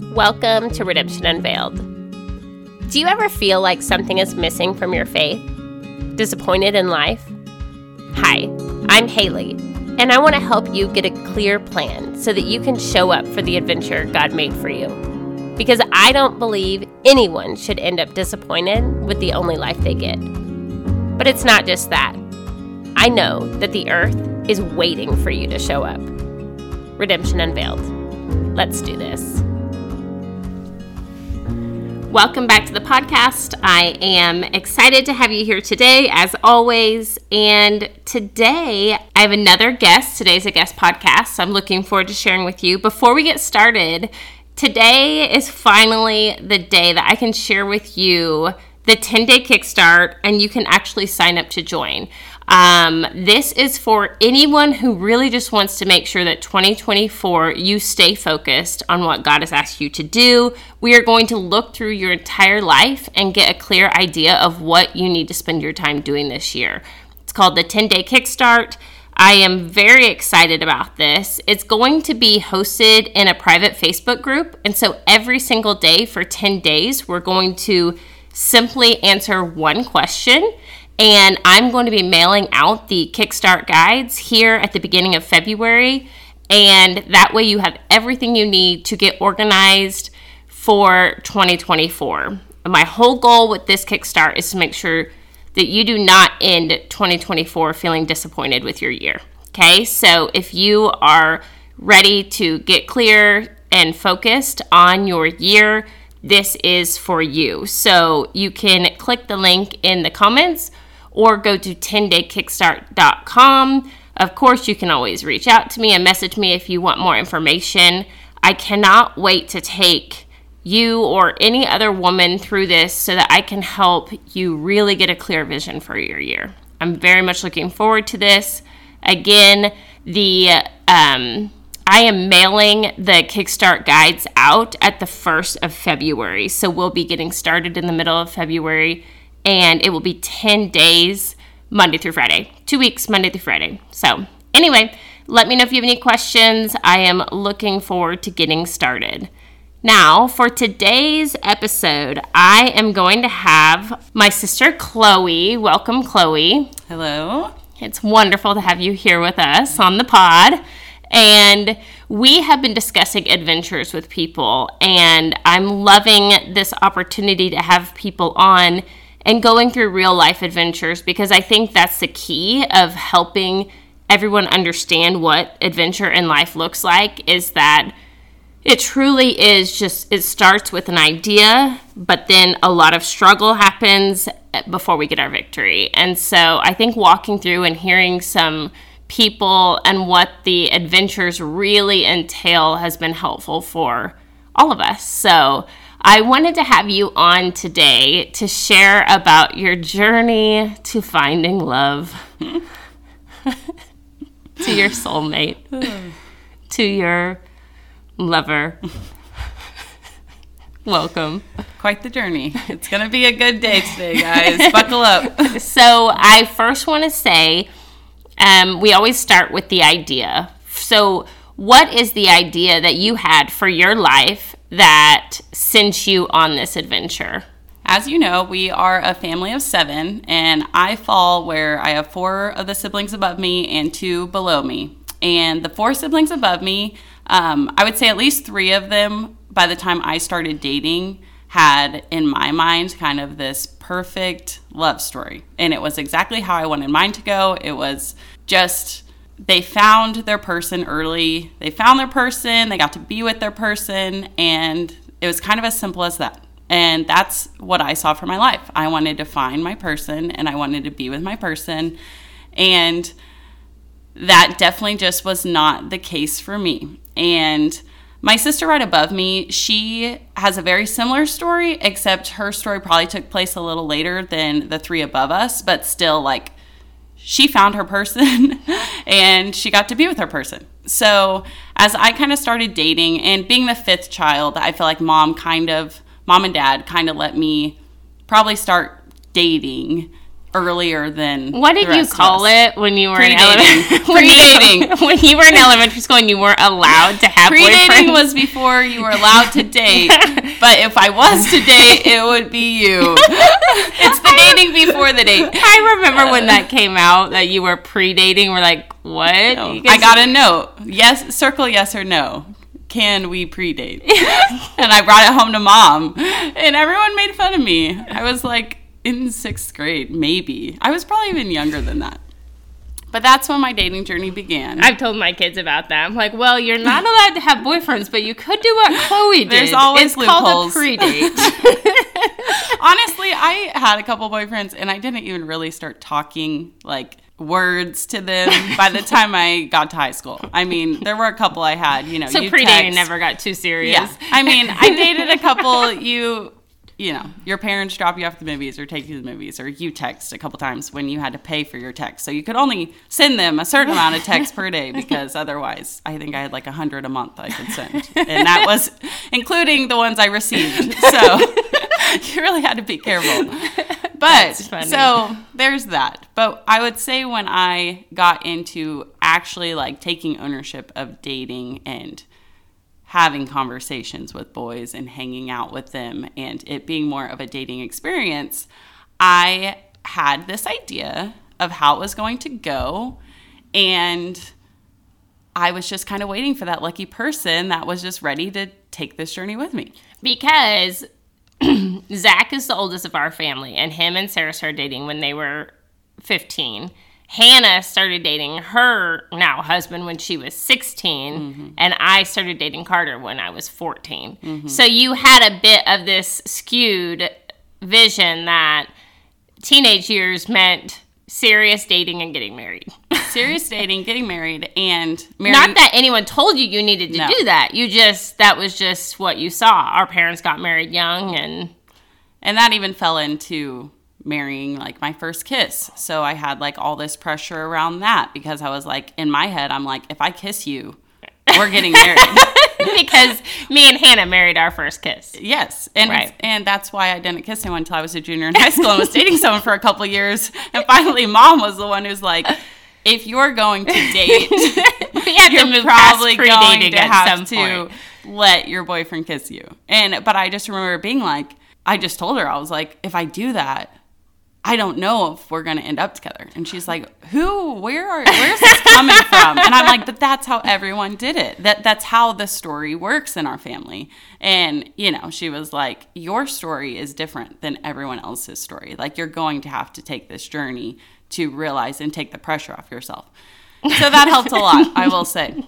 Welcome to Redemption Unveiled. Do you ever feel like something is missing from your faith? Disappointed in life? Hi, I'm Haley, and I want to help you get a clear plan so that you can show up for the adventure God made for you. Because I don't believe anyone should end up disappointed with the only life they get. But it's not just that. I know that the earth is waiting for you to show up. Redemption Unveiled. Let's do this. Welcome back to the podcast. I am excited to have you here today, as always. And today I have another guest. Today's a guest podcast, so I'm looking forward to sharing with you. Before we get started, today is finally the day that I can share with you the 10 day kickstart, and you can actually sign up to join. Um, this is for anyone who really just wants to make sure that 2024 you stay focused on what God has asked you to do. We are going to look through your entire life and get a clear idea of what you need to spend your time doing this year. It's called the 10 Day Kickstart. I am very excited about this. It's going to be hosted in a private Facebook group. And so every single day for 10 days, we're going to simply answer one question and I'm going to be mailing out the Kickstart guides here at the beginning of February. And that way you have everything you need to get organized for 2024. My whole goal with this Kickstart is to make sure that you do not end 2024 feeling disappointed with your year. Okay, so if you are ready to get clear and focused on your year, this is for you. So you can click the link in the comments or go to 10daykickstart.com. Of course, you can always reach out to me and message me if you want more information. I cannot wait to take you or any other woman through this so that I can help you really get a clear vision for your year. I'm very much looking forward to this. Again, the um, I am mailing the Kickstart guides out at the 1st of February. So we'll be getting started in the middle of February and it will be 10 days Monday through Friday. Two weeks, Monday through Friday. So, anyway, let me know if you have any questions. I am looking forward to getting started. Now, for today's episode, I am going to have my sister Chloe. Welcome, Chloe. Hello. It's wonderful to have you here with us on the pod. And we have been discussing adventures with people, and I'm loving this opportunity to have people on and going through real life adventures because I think that's the key of helping everyone understand what adventure in life looks like is that it truly is just it starts with an idea but then a lot of struggle happens before we get our victory. And so i think walking through and hearing some people and what the adventures really entail has been helpful for all of us. So I wanted to have you on today to share about your journey to finding love, to your soulmate, to your lover. Welcome. Quite the journey. It's going to be a good day today, guys. Buckle up. So, I first want to say um, we always start with the idea. So, what is the idea that you had for your life that sent you on this adventure? As you know, we are a family of seven, and I fall where I have four of the siblings above me and two below me. And the four siblings above me, um, I would say at least three of them by the time I started dating had in my mind kind of this perfect love story. And it was exactly how I wanted mine to go. It was just they found their person early. They found their person, they got to be with their person, and it was kind of as simple as that. And that's what I saw for my life. I wanted to find my person and I wanted to be with my person. And that definitely just was not the case for me. And my sister right above me, she has a very similar story, except her story probably took place a little later than the three above us, but still like she found her person and she got to be with her person. So, as I kind of started dating and being the fifth child, I feel like mom kind of, mom and dad kind of let me probably start dating earlier than What did you call it when you were in Predating. elementary? when, you, Predating. when you were in elementary school and you weren't allowed to have Predating boyfriends? was before you were allowed to date, but if I was to date, it would be you. It's the dating before the date. I remember when that came out that you were pre-dating. We're like, what? You I got a note. Yes, circle yes or no. Can we predate? and I brought it home to mom, and everyone made fun of me. I was like in sixth grade, maybe. I was probably even younger than that. But that's when my dating journey began. I've told my kids about that. I'm like, well, you're not allowed to have boyfriends, but you could do what Chloe did. There's always it's called a pre-date. Honestly, I had a couple boyfriends, and I didn't even really start talking like words to them by the time I got to high school. I mean, there were a couple I had, you know, so you pre-dating text. never got too serious. Yeah. I mean, I dated a couple you you know, your parents drop you off at the movies or take you to the movies or you text a couple times when you had to pay for your text. So you could only send them a certain amount of text per day because otherwise I think I had like a hundred a month I could send. And that was including the ones I received. So you really had to be careful. But so there's that. But I would say when I got into actually like taking ownership of dating and having conversations with boys and hanging out with them and it being more of a dating experience, I had this idea of how it was going to go. And I was just kind of waiting for that lucky person that was just ready to take this journey with me. because Zach is the oldest of our family, and him and Sarah started dating when they were 15. Hannah started dating her now husband when she was 16, mm-hmm. and I started dating Carter when I was 14. Mm-hmm. So you had a bit of this skewed vision that teenage years meant serious dating and getting married. Serious dating, getting married, and Not that anyone told you you needed to No. do that. You just, that was just what you saw. Our parents got married young and. and that even fell into marrying like my first kiss. So I had like all this pressure around that because I was like, in my head, I'm like, if I kiss you, we're getting married. because me and Hannah married our first kiss. Yes, and Right. and that's why I didn't kiss anyone until I was a junior in high school and was dating someone for a couple years. And finally, mom was the one who's like, "If you're going to date, you're probably going to have some to point. let your boyfriend kiss you." And but I just remember being like, I just told her I was like, if I do that. I don't know if we're gonna end up together. And she's like, Who? Where are where's this coming from? And I'm like, but that's how everyone did it. That that's how the story works in our family. And, you know, she was like, Your story is different than everyone else's story. Like you're going to have to take this journey to realize and take the pressure off yourself. So that helped a lot, I will say.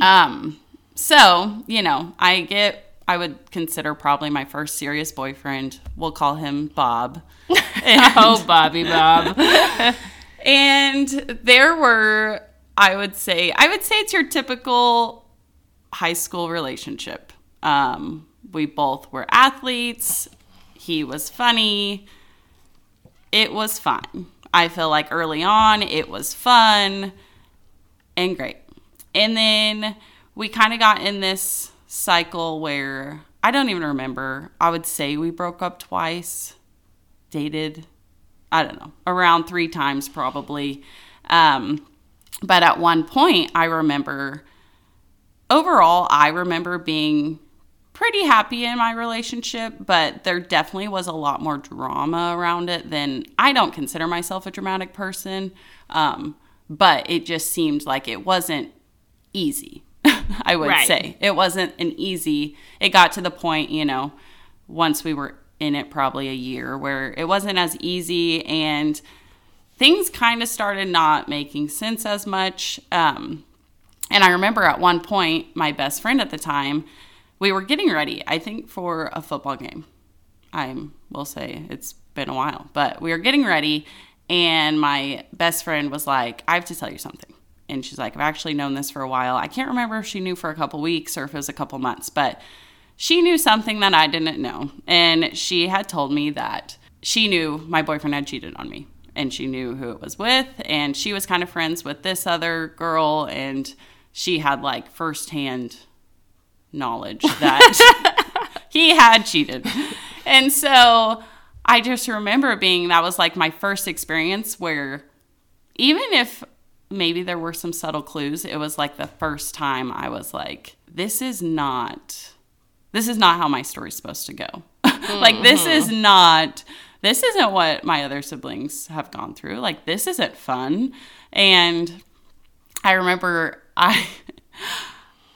Um, so, you know, I get I would consider probably my first serious boyfriend. We'll call him Bob. And- Oh, Bobby Bob. and there were, I would say, I would say it's your typical high school relationship. Um, we both were athletes. He was funny. It was fun. I feel like early on it was fun and great. And then we kind of got in this cycle where I don't even remember. I would say we broke up twice, dated, I don't know, around three times probably. Um, but at one point, I remember, overall, I remember being pretty happy in my relationship, but there definitely was a lot more drama around it than I don't consider myself a dramatic person. Um, but it just seemed like it wasn't easy, I would Right. say. It wasn't an easy, it got to the point, you know, once we were in it probably a year where it wasn't as easy and things kind of started not making sense as much. Um, and I remember at one point, my best friend at the time, we were getting ready, I think, for a football game. I will say it's been a while, but we were getting ready, and my best friend was like, I have to tell you something. And she's like, I've actually known this for a while. I can't remember if she knew for a couple weeks or if it was a couple months, but she knew something that I didn't know. And she had told me that she knew my boyfriend had cheated on me and she knew who it was with. And she was kind of friends with this other girl and she had like firsthand knowledge that he had cheated. And so I just remember being that was like my first experience where even if maybe there were some subtle clues, it was like the first time I was like, this is not this is not how my story's supposed to go. like this is mm-hmm. not this isn't what my other siblings have gone through. Like this isn't fun. And I remember I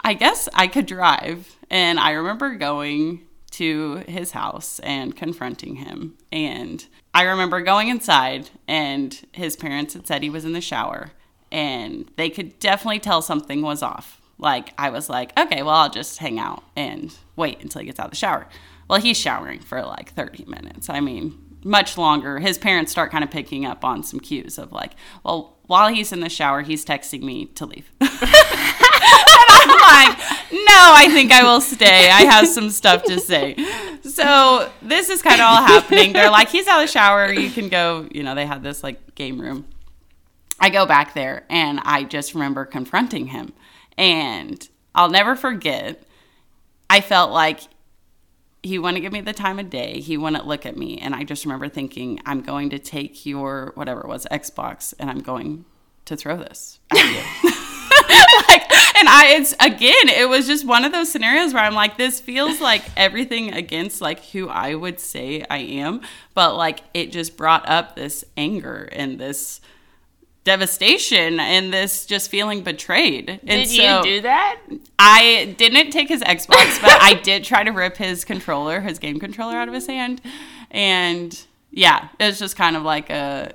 I guess I could drive and I remember going to his house and confronting him. And I remember going inside, and his parents had said he was in the shower, and they could definitely tell something was off. Like, I was like, okay, well, I'll just hang out and wait until he gets out of the shower. Well, he's showering for like 30 minutes. I mean, much longer. His parents start kind of picking up on some cues of like, well, while he's in the shower, he's texting me to leave. And I'm like, no, I think I will stay. I have some stuff to say. So this is kind of all happening. They're like, he's out of the shower. You can go. You know, they had this like game room. I go back there and I just remember confronting him. And I'll never forget, I felt like he wouldn't give me the time of day. He wouldn't look at me. And I just remember thinking, I'm going to take your, whatever it was, Xbox, and I'm going to throw this at you. like, and I, it's again, it was just one of those scenarios where I'm like, this feels like everything against like who I would say I am, but like it just brought up this anger and this devastation and this just feeling betrayed. And Did so you do that? I didn't take his Xbox, but I did try to rip his controller, his game controller out of his hand. And yeah, it was just kind of like a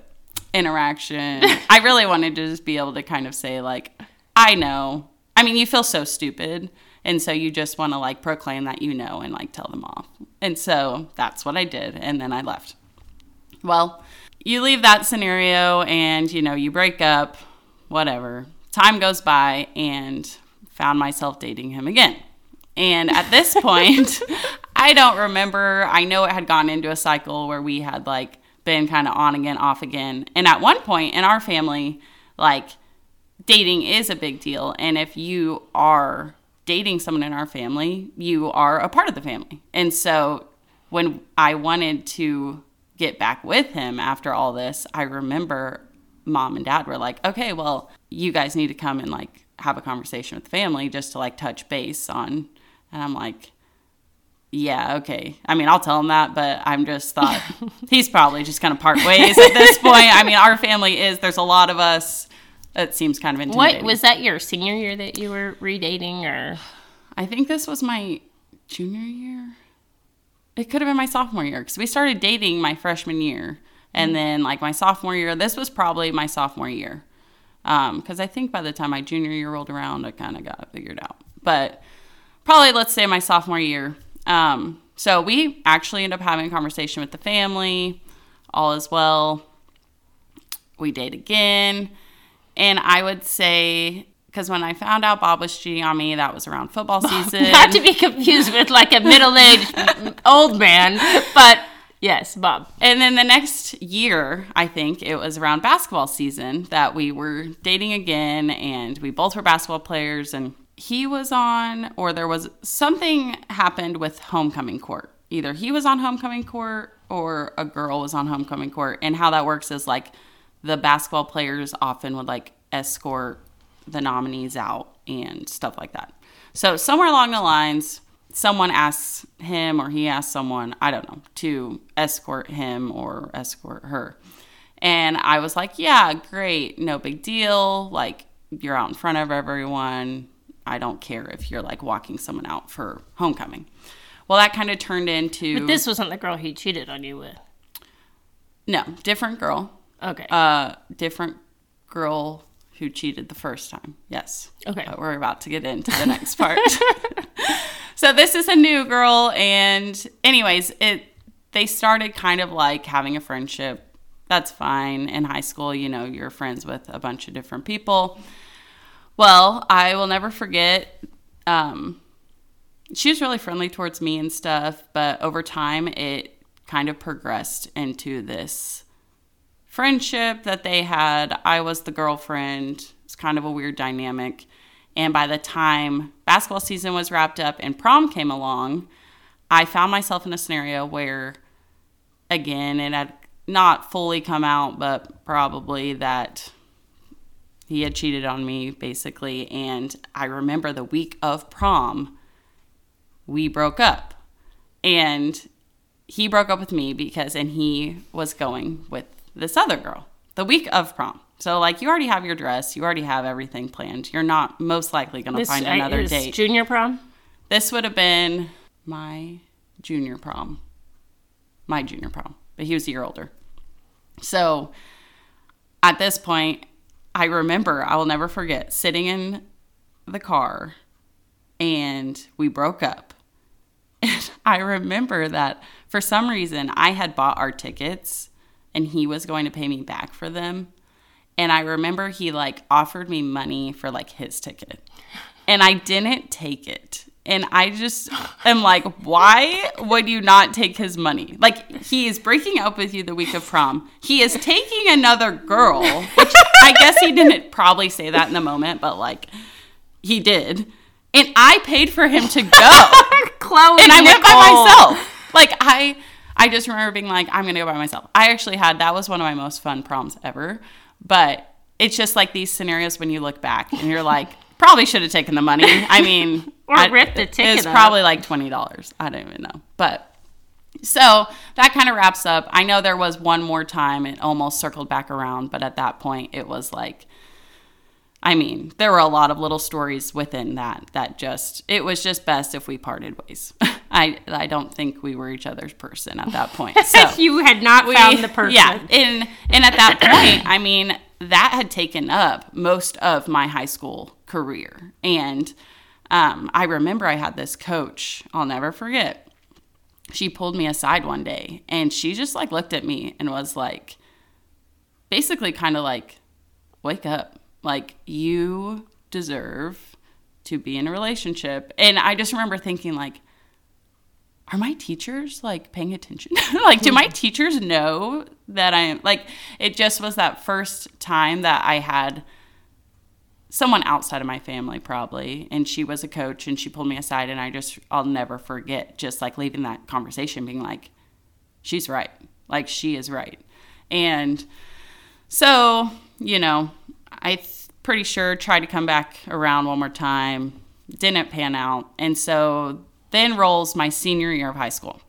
interaction. I really wanted to just be able to kind of say like, I know. I mean, you feel so stupid. And so you just want to like proclaim that you know and like tell them off. And so that's what I did. And then I left. Well, you leave that scenario and you know, you break up, whatever. Time goes by and found myself dating him again. And at this point, I don't remember. I know it had gone into a cycle where we had like been kind of on again, off again. And at one point in our family, like dating is a big deal. And if you are dating someone in our family, you are a part of the family. And so when I wanted to get back with him after all this, I remember mom and dad were like, okay, well, you guys need to come and like have a conversation with the family just to like touch base on. And I'm like, yeah, okay. I mean, I'll tell him that, but I'm just thought he's probably just kind of part ways at this point. I mean, our family is, there's a lot of us. It seems kind of intimidating. What was that your senior year that you were redating or I think this was my junior year. It could have been my sophomore year because we started dating my freshman year. And then, like, my sophomore year, this was probably my sophomore year. Because I think by the time my junior year rolled around, I kind of got it figured out. But probably, let's say, my sophomore year. Um, so we actually end up having a conversation with the family. All is well. We date again. And I would say, because when I found out Bob was cheating on me, that was around football season. not to be confused with like a middle-aged old man, but yes, Bob. And then the next year, I think it was around basketball season that we were dating again, and we both were basketball players. And he was on, or there was something happened with homecoming court. Either he was on homecoming court or a girl was on homecoming court. And how that works is like the basketball players often would like escort the nominees out and stuff like that. So somewhere along the lines, someone asks him or he asks someone, I don't know, to escort him or escort her. And I was like, yeah, great, no big deal. Like, you're out in front of everyone. I don't care if you're like walking someone out for homecoming. Well, that kind of turned into. But this wasn't the girl he cheated on you with. No, different girl. Okay. Uh, different girl who cheated the first time. Yes. Okay. But we're about to get into the next part. so this is a new girl, and anyways, it they started kind of like having a friendship. That's fine. In high school, you know, you're friends with a bunch of different people. Well, I will never forget. Um, she was really friendly towards me and stuff, but over time, it kind of progressed into this friendship that they had. I was the girlfriend. It's kind of a weird dynamic. And by the time basketball season was wrapped up and prom came along, I found myself in a scenario where again, it had not fully come out, but probably that he had cheated on me basically. And I remember the week of prom, we broke up. And he broke up with me because, and he was going with this other girl the week of prom. So, like, you already have your dress, you already have everything planned. You're not most likely going to find another is date. Junior prom. This would have been my junior prom. My junior prom. But he was a year older. So at this point, I remember, I will never forget, sitting in the car and we broke up. And I remember that for some reason I had bought our tickets and he was going to pay me back for them. And I remember he like offered me money for like his ticket. And I didn't take it. And I just am like, why would you not take his money? Like, he is breaking up with you the week of prom. He is taking another girl, which I guess he didn't probably say that in the moment, but like, he did. And I paid for him to go Chloe and I went by myself. Like I, I just remember being like, I'm gonna go by myself. I actually had that was one of my most fun proms ever. But it's just like these scenarios when you look back and you're like, probably should have taken the money. I mean, Or I- ripped the ticket It's probably like twenty dollars. I don't even know, but. So that kind of wraps up. I know there was one more time it almost circled back around, but at that point it was like I mean, there were a lot of little stories within that that just it was just best if we parted ways. I I don't think we were each other's person at that point. So you had not we- found the person. Yeah, and and at that point, I mean, that had taken up most of my high school career, and um, I remember I had this coach. I'll never forget. She pulled me aside one day, and she just like looked at me and was like, basically, kind of like, wake up, like you deserve to be in a relationship. And I just remember thinking like are my teachers like paying attention? like, do my hmm. teachers know that I am like, it just was that first time that I had someone outside of my family, probably. And she was a coach and she pulled me aside. And I just, I'll never forget just like leaving that conversation being like, she's right. Like, she is right. And so, you know, I pretty sure tried to come back around one more time, didn't pan out. And so then rolls my senior year of high school.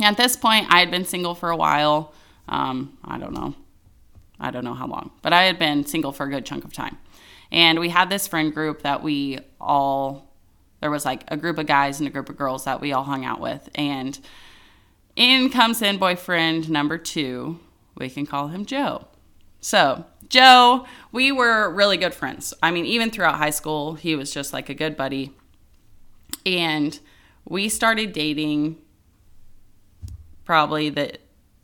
At this point, I had been single for a while. Um, I don't know. I don't know how long, but I had been single for a good chunk of time. And we had this friend group that we all, there was like a group of guys and a group of girls that we all hung out with. And in comes in boyfriend number two. We can call him Joe. So, Joe, we were really good friends. I mean, even throughout high school, he was just like a good buddy. And we started dating probably the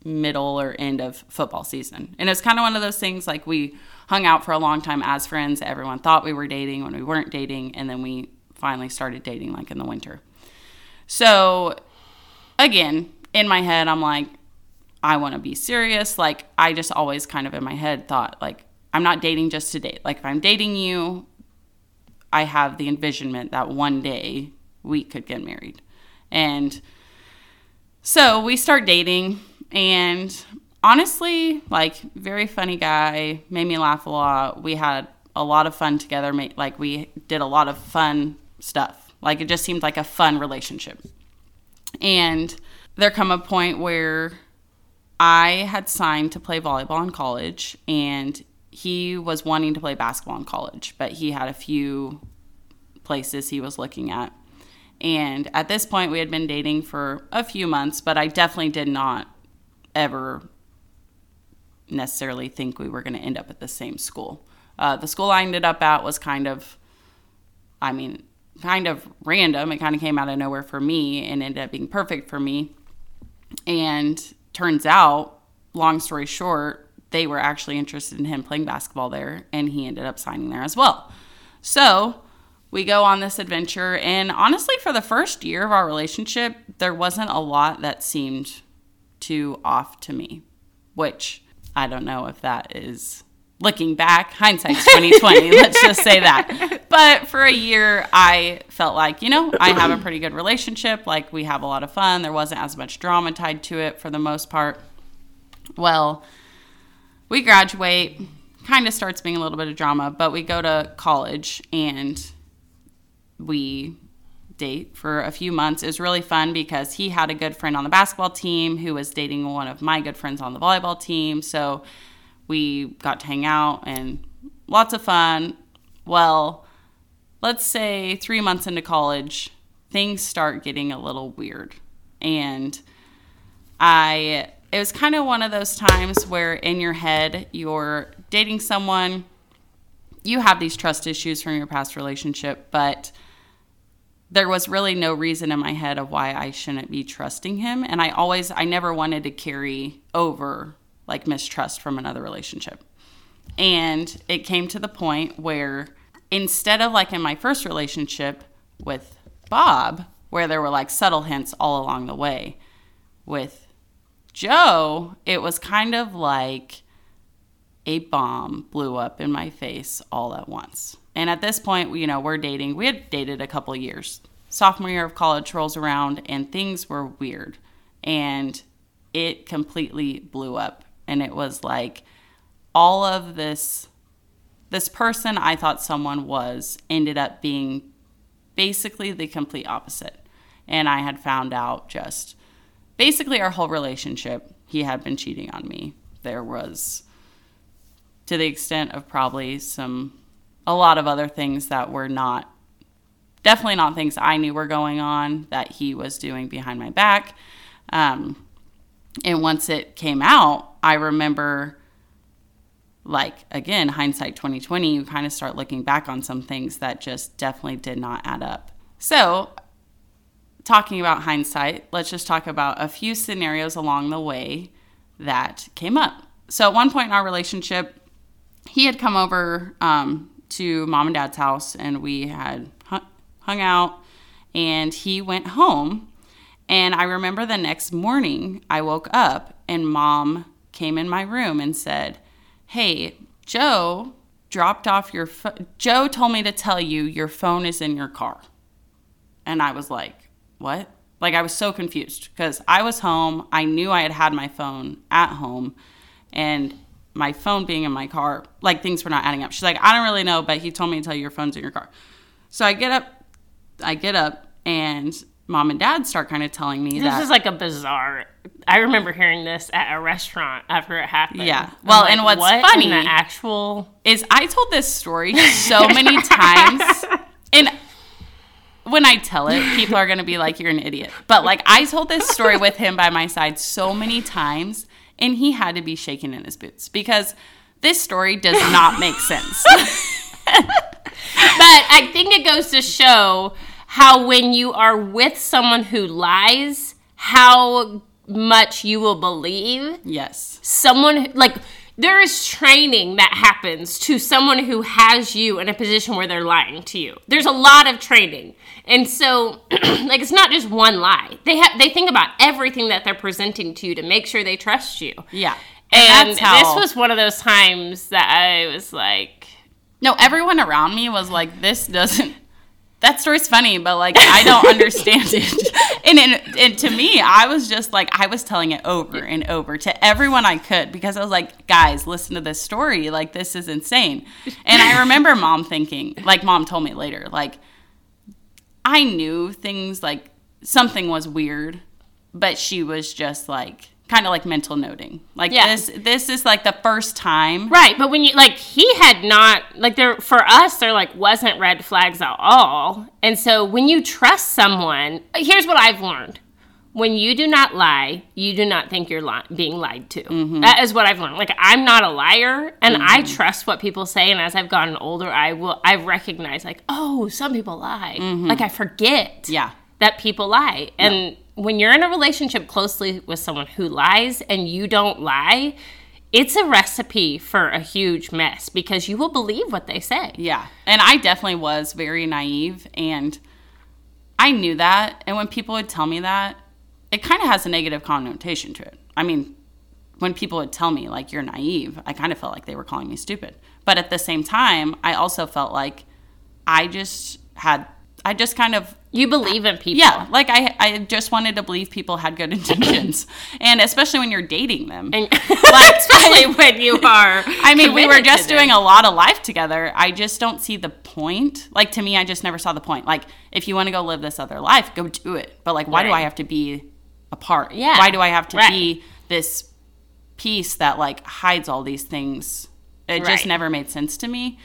middle or end of football season. And it was kind of one of those things like we hung out for a long time as friends. Everyone thought we were dating when we weren't dating. And then we finally started dating like in the winter. So, again, in my head, I'm like, I want to be serious. Like, I just always kind of in my head thought, like, I'm not dating just to date. Like, if I'm dating you, I have the envisionment that one day we could get married. And so we start dating, and honestly, like, very funny guy, made me laugh a lot. We had a lot of fun together. Like, we did a lot of fun stuff. Like, it just seemed like a fun relationship. And there come a point where I had signed to play volleyball in college, and he was wanting to play basketball in college, but he had a few places he was looking at. And at this point, we had been dating for a few months, but I definitely did not ever necessarily think we were going to end up at the same school. Uh, the school I ended up at was kind of, I mean, kind of random. It kind of came out of nowhere for me and ended up being perfect for me. And turns out, long story short, they were actually interested in him playing basketball there, and he ended up signing there as well. So we go on this adventure, and honestly, for the first year of our relationship, there wasn't a lot that seemed too off to me, which I don't know if that is looking back, hindsight's 2020. let's just say that. But for a year, I felt like, you know, I have a pretty good relationship. Like we have a lot of fun. There wasn't as much drama tied to it for the most part. Well, we graduate, kind of starts being a little bit of drama, but we go to college and we date for a few months. It was really fun because he had a good friend on the basketball team who was dating one of my good friends on the volleyball team. So we got to hang out and lots of fun. Well, let's say three months into college, things start getting a little weird. And I, it was kind of one of those times where in your head, you're dating someone, you have these trust issues from your past relationship, but there was really no reason in my head of why I shouldn't be trusting him. And I always, I never wanted to carry over like mistrust from another relationship. And it came to the point where instead of like in my first relationship with Bob, where there were like subtle hints all along the way, with Joe, it was kind of like a bomb blew up in my face all at once. And at this point, you know, we're dating. We had dated a couple years. Sophomore year of college rolls around and things were weird. And it completely blew up and it was like all of this this person I thought someone was ended up being basically the complete opposite. And I had found out just basically our whole relationship, he had been cheating on me. There was to the extent of probably some a lot of other things that were not definitely not things I knew were going on that he was doing behind my back. Um, and once it came out, I remember like again, hindsight 2020, you kind of start looking back on some things that just definitely did not add up. So, talking about hindsight, let's just talk about a few scenarios along the way that came up. So, at one point in our relationship, he had come over um, to mom and dad's house and we had hung out and he went home and I remember the next morning, I woke up and mom came in my room and said, Hey, Joe dropped off your phone. Joe told me to tell you your phone is in your car. And I was like, What? Like, I was so confused because I was home. I knew I had had my phone at home. And my phone being in my car, like things were not adding up. She's like, I don't really know, but he told me to tell you your phone's in your car. So I get up, I get up and mom and dad start kind of telling me this that is like a bizarre. I remember hearing this at a restaurant after it happened. Yeah. Well, like, and what's what funny the actual is I told this story so many times, and when I tell it, people are gonna be like, "You're an idiot." But like, I told this story with him by my side so many times, and he had to be shaking in his boots because this story does not make sense. but I think it goes to show how when you are with someone who lies, how much you will believe. yes. Someone like there is training that happens to someone who has you in a position where they're lying to you. There's a lot of training. And so like it's not just one lie. They have they think about everything that they're presenting to you to make sure they trust you. Yeah. And, that's how- this was one of those times that I was like No, everyone around me was like, "This doesn't." That story's funny, but like I don't understand it. And, and and to me, I was just like I was telling it over and over to everyone I could because I was like, guys, listen to this story. Like this is insane. And I remember mom thinking, like mom told me later, like I knew things like something was weird, but she was just like kind of like mental noting. Like Yeah. this this is like the first time Right, but when you like he had not like there for us there like wasn't red flags at all. And so when you trust someone, here's what I've learned. When you do not lie, you do not think you're li- being lied to. Mm-hmm. That is what I've learned. Like I'm not a liar and I mm-hmm. trust what people say and as I've gotten older I will I've recognized like, oh, some people lie. Mm-hmm. Like I forget Yeah. that people lie. And when you're in a relationship closely with someone who lies and you don't lie, it's a recipe for a huge mess because you will believe what they say. Yeah. And I definitely was very naive and I knew that. And when people would tell me that, it kind of has a negative connotation to it. I mean, when people would tell me like you're naive, I kind of felt like they were calling me stupid. But at the same time, I also felt like I just had I just kind of You believe in people. yeah, like I I just wanted to believe people had good intentions. and especially when you're dating them. And, like, especially when you are. I mean, we were just doing a lot of life together. I just don't see the point. Like to me, I just never saw the point. Like if you want to go live this other life, go do it. But like, why do I have to be apart? Yeah. Why do I have to Right. be this piece that like hides all these things? It Right. just never made sense to me.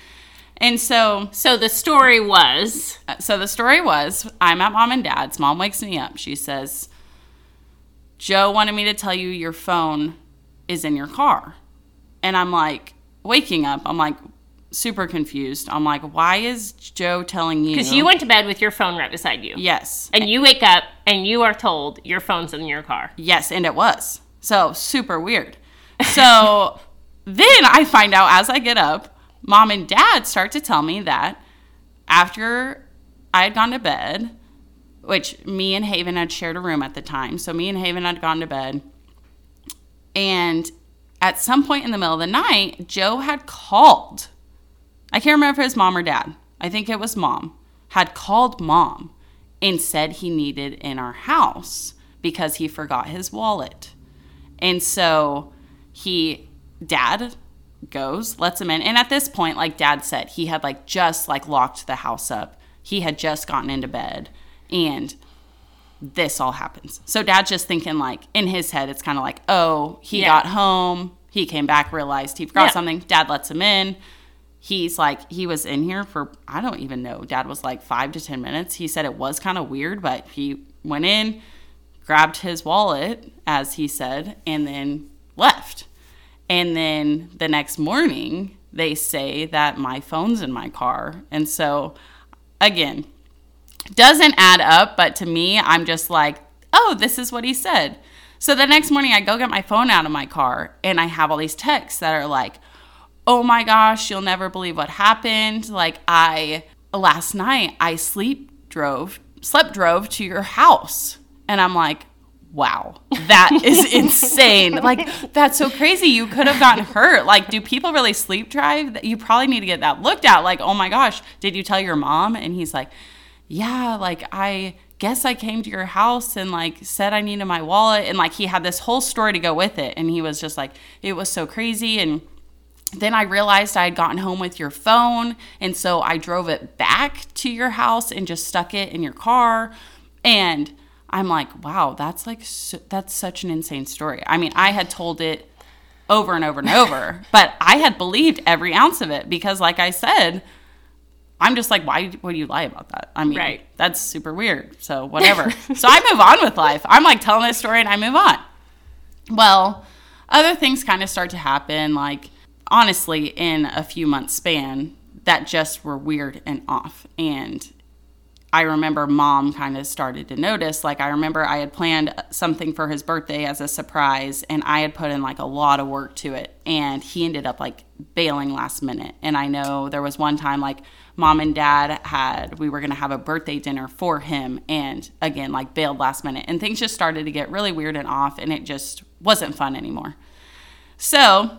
And so, So the story was so the story was, I'm at mom and dad's. Mom wakes me up. She says, "Joe wanted me to tell you your phone is in your car," and I'm like, waking up. I'm like, super confused. I'm like, why is Joe telling you? because you went to bed with your phone right beside you. Yes. And you wake up and you are told your phone's in your car. Yes, and it was. So super weird. So then I find out as I get up, mom and dad start to tell me that after I had gone to bed, which me and Haven had shared a room at the time. So me and Haven had gone to bed. And at some point in the middle of the night, Joe had called. I can't remember if it was mom or dad. I think it was mom. Had called mom and said he needed in our house because he forgot his wallet. And so he, dad goes, lets him in. And at this point, like dad said, he had like just like locked the house up. He had just gotten into bed and this all happens. So dad's just thinking like in his head, it's kind of like, oh, he Yeah. got home, he came back, realized he forgot Yeah. something. Dad lets him in. He's like, he was in here for I don't even know. Dad was like five to ten minutes. He said it was kind of weird, but he went in, grabbed his wallet, as he said, and then left. And then the next morning, they say that my phone's in my car. And so, again, doesn't add up, but to me, I'm just like, oh, this is what he said. So the next morning, I go get my phone out of my car and I have all these texts that are like, oh my gosh, you'll never believe what happened. Like, I, last night, I sleep drove, slept drove to your house. And I'm like, wow, that is insane. Like, that's so crazy. You could have gotten hurt. Like, do people really sleep drive? You probably need to get that looked at. Like, oh my gosh, did you tell your mom? And he's like, yeah, like I guess I came to your house and like said I needed my wallet. And like he had this whole story to go with it. And he was just like, it was so crazy. And then I realized I had gotten home with your phone. And so I drove it back to your house and just stuck it in your car. And I'm like, wow, that's like, su- that's such an insane story. I mean, I had told it over and over and over, but I had believed every ounce of it because, like I said, I'm just like, why would you lie about that? I mean, Right. that's super weird. So, whatever. so, I move on with life. I'm like telling this story and I move on. Well, other things kind of start to happen, like honestly, in a few months span that just were weird and off. And I remember mom kind of started to notice. Like, I remember I had planned something for his birthday as a surprise, and I had put in like a lot of work to it. And he ended up like bailing last minute. And I know there was one time like mom and dad had, we were going to have a birthday dinner for him, and again, like bailed last minute. And things just started to get really weird and off, and it just wasn't fun anymore. So,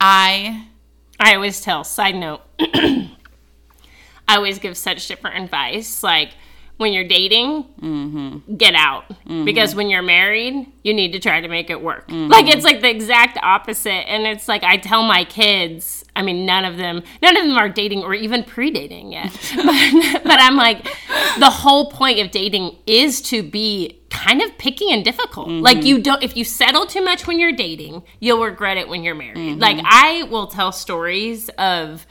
I I always tell, side note, I always give such different advice. Like, when you're dating, Mm-hmm. get out. Because when you're married, you need to try to make it work. Mm-hmm. Like, it's like the exact opposite. And it's like, I tell my kids, I mean, none of them, none of them are dating or even pre dating yet. but, but I'm like, the whole point of dating is to be kind of picky and difficult. Mm-hmm. Like, you don't, if you settle too much when you're dating, you'll regret it when you're married. Mm-hmm. Like, I will tell stories of,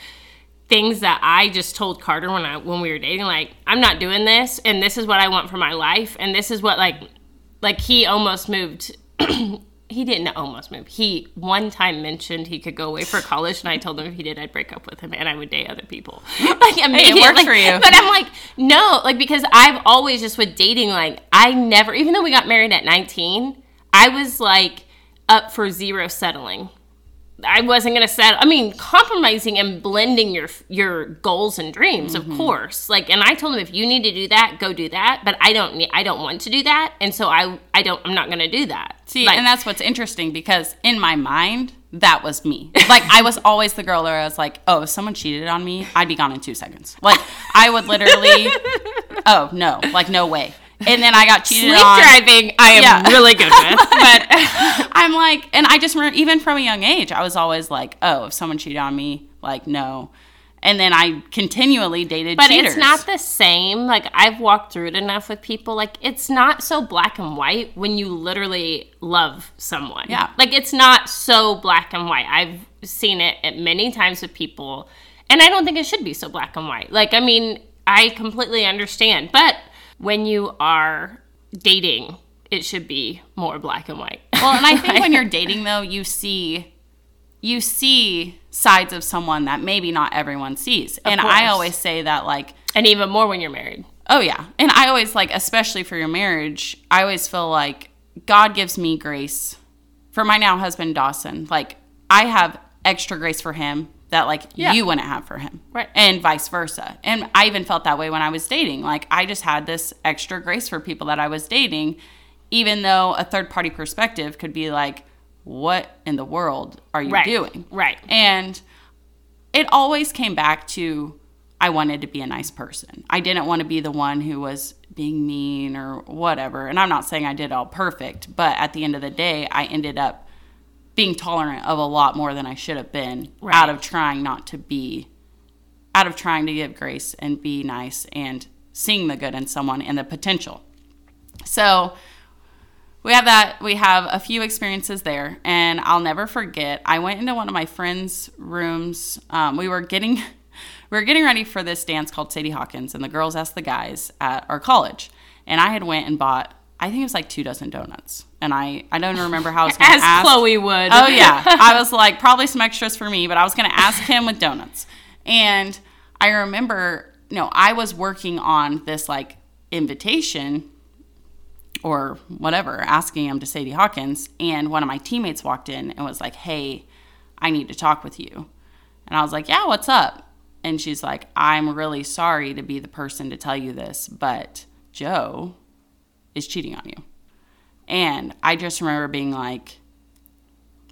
things that I just told Carter when I when we were dating like I'm not doing this and this is what I want for my life and this is what like like he almost moved he didn't almost move. He one time mentioned he could go away for college and I told him if he did I'd break up with him and I would date other people. Like immediately. worked for you. But I'm like no, like because I've always just with dating like I never even though we got married at 19, I was like up for zero settling I wasn't going to settle. I mean, compromising and blending your your goals and dreams, Mm-hmm. of course. Like, and I told him if you need to do that, go do that. But I don't need. I don't want to do that, and so I I don't. I'm not going to do that. See, Like, and that's what's interesting because in my mind, that was me. Like I was always the girl where I was like, oh, if someone cheated on me, I'd be gone in two seconds. Like I would literally, oh no, like no way. And then I got cheated sleep on. driving. I am Yeah. really good with, but I'm like, and I just remember, even from a young age, I was always like, oh, if someone cheated on me, like no. And then I continually dated But cheaters. it's not the same. Like I've walked through it enough with people. Like it's not so black and white when you literally love someone. Yeah. Like it's not so black and white. I've seen it at many times with people, and I don't think it should be so black and white. Like I mean, I completely understand. But when you are dating, it should be more black and white. Well, and I think when you're dating though, you see you see sides of someone that maybe not everyone sees. and I always say that like and even more when you're married. Oh yeah. And I always like especially for your marriage, I always feel like God gives me grace for my now husband Dawson. Like I have extra grace for him that like Yeah. you wouldn't have for him. Right. And vice versa. And I even felt that way when I was dating. Like I just had this extra grace for people that I was dating even though a third party perspective could be like what in the world are you Right. doing? Right. And it always came back to I wanted to be a nice person. I didn't want to be the one who was being mean or whatever. And I'm not saying I did all perfect, but at the end of the day, I ended up being tolerant of a lot more than I should have been Right. out of trying not to be out of trying to give grace and be nice and seeing the good in someone and the potential. So, we have that we have a few experiences there and i'll never forget i went into one of my friends rooms um, we were getting we were getting ready for this dance called sadie hawkins and the girls asked the guys at our college and i had went and bought i think it was like two dozen donuts and i i don't remember how i was going to ask. As Chloe would. Oh yeah. I was like probably some extras for me, but I was gonna ask him with donuts. And I remember, you know, I was working on this like invitation or whatever, asking him to Sadie Hawkins, and one of my teammates walked in and was like, Hey, I need to talk with you. And I was like, Yeah, what's up? And she's like, I'm really sorry to be the person to tell you this, but Joe is cheating on you. And I just remember being like,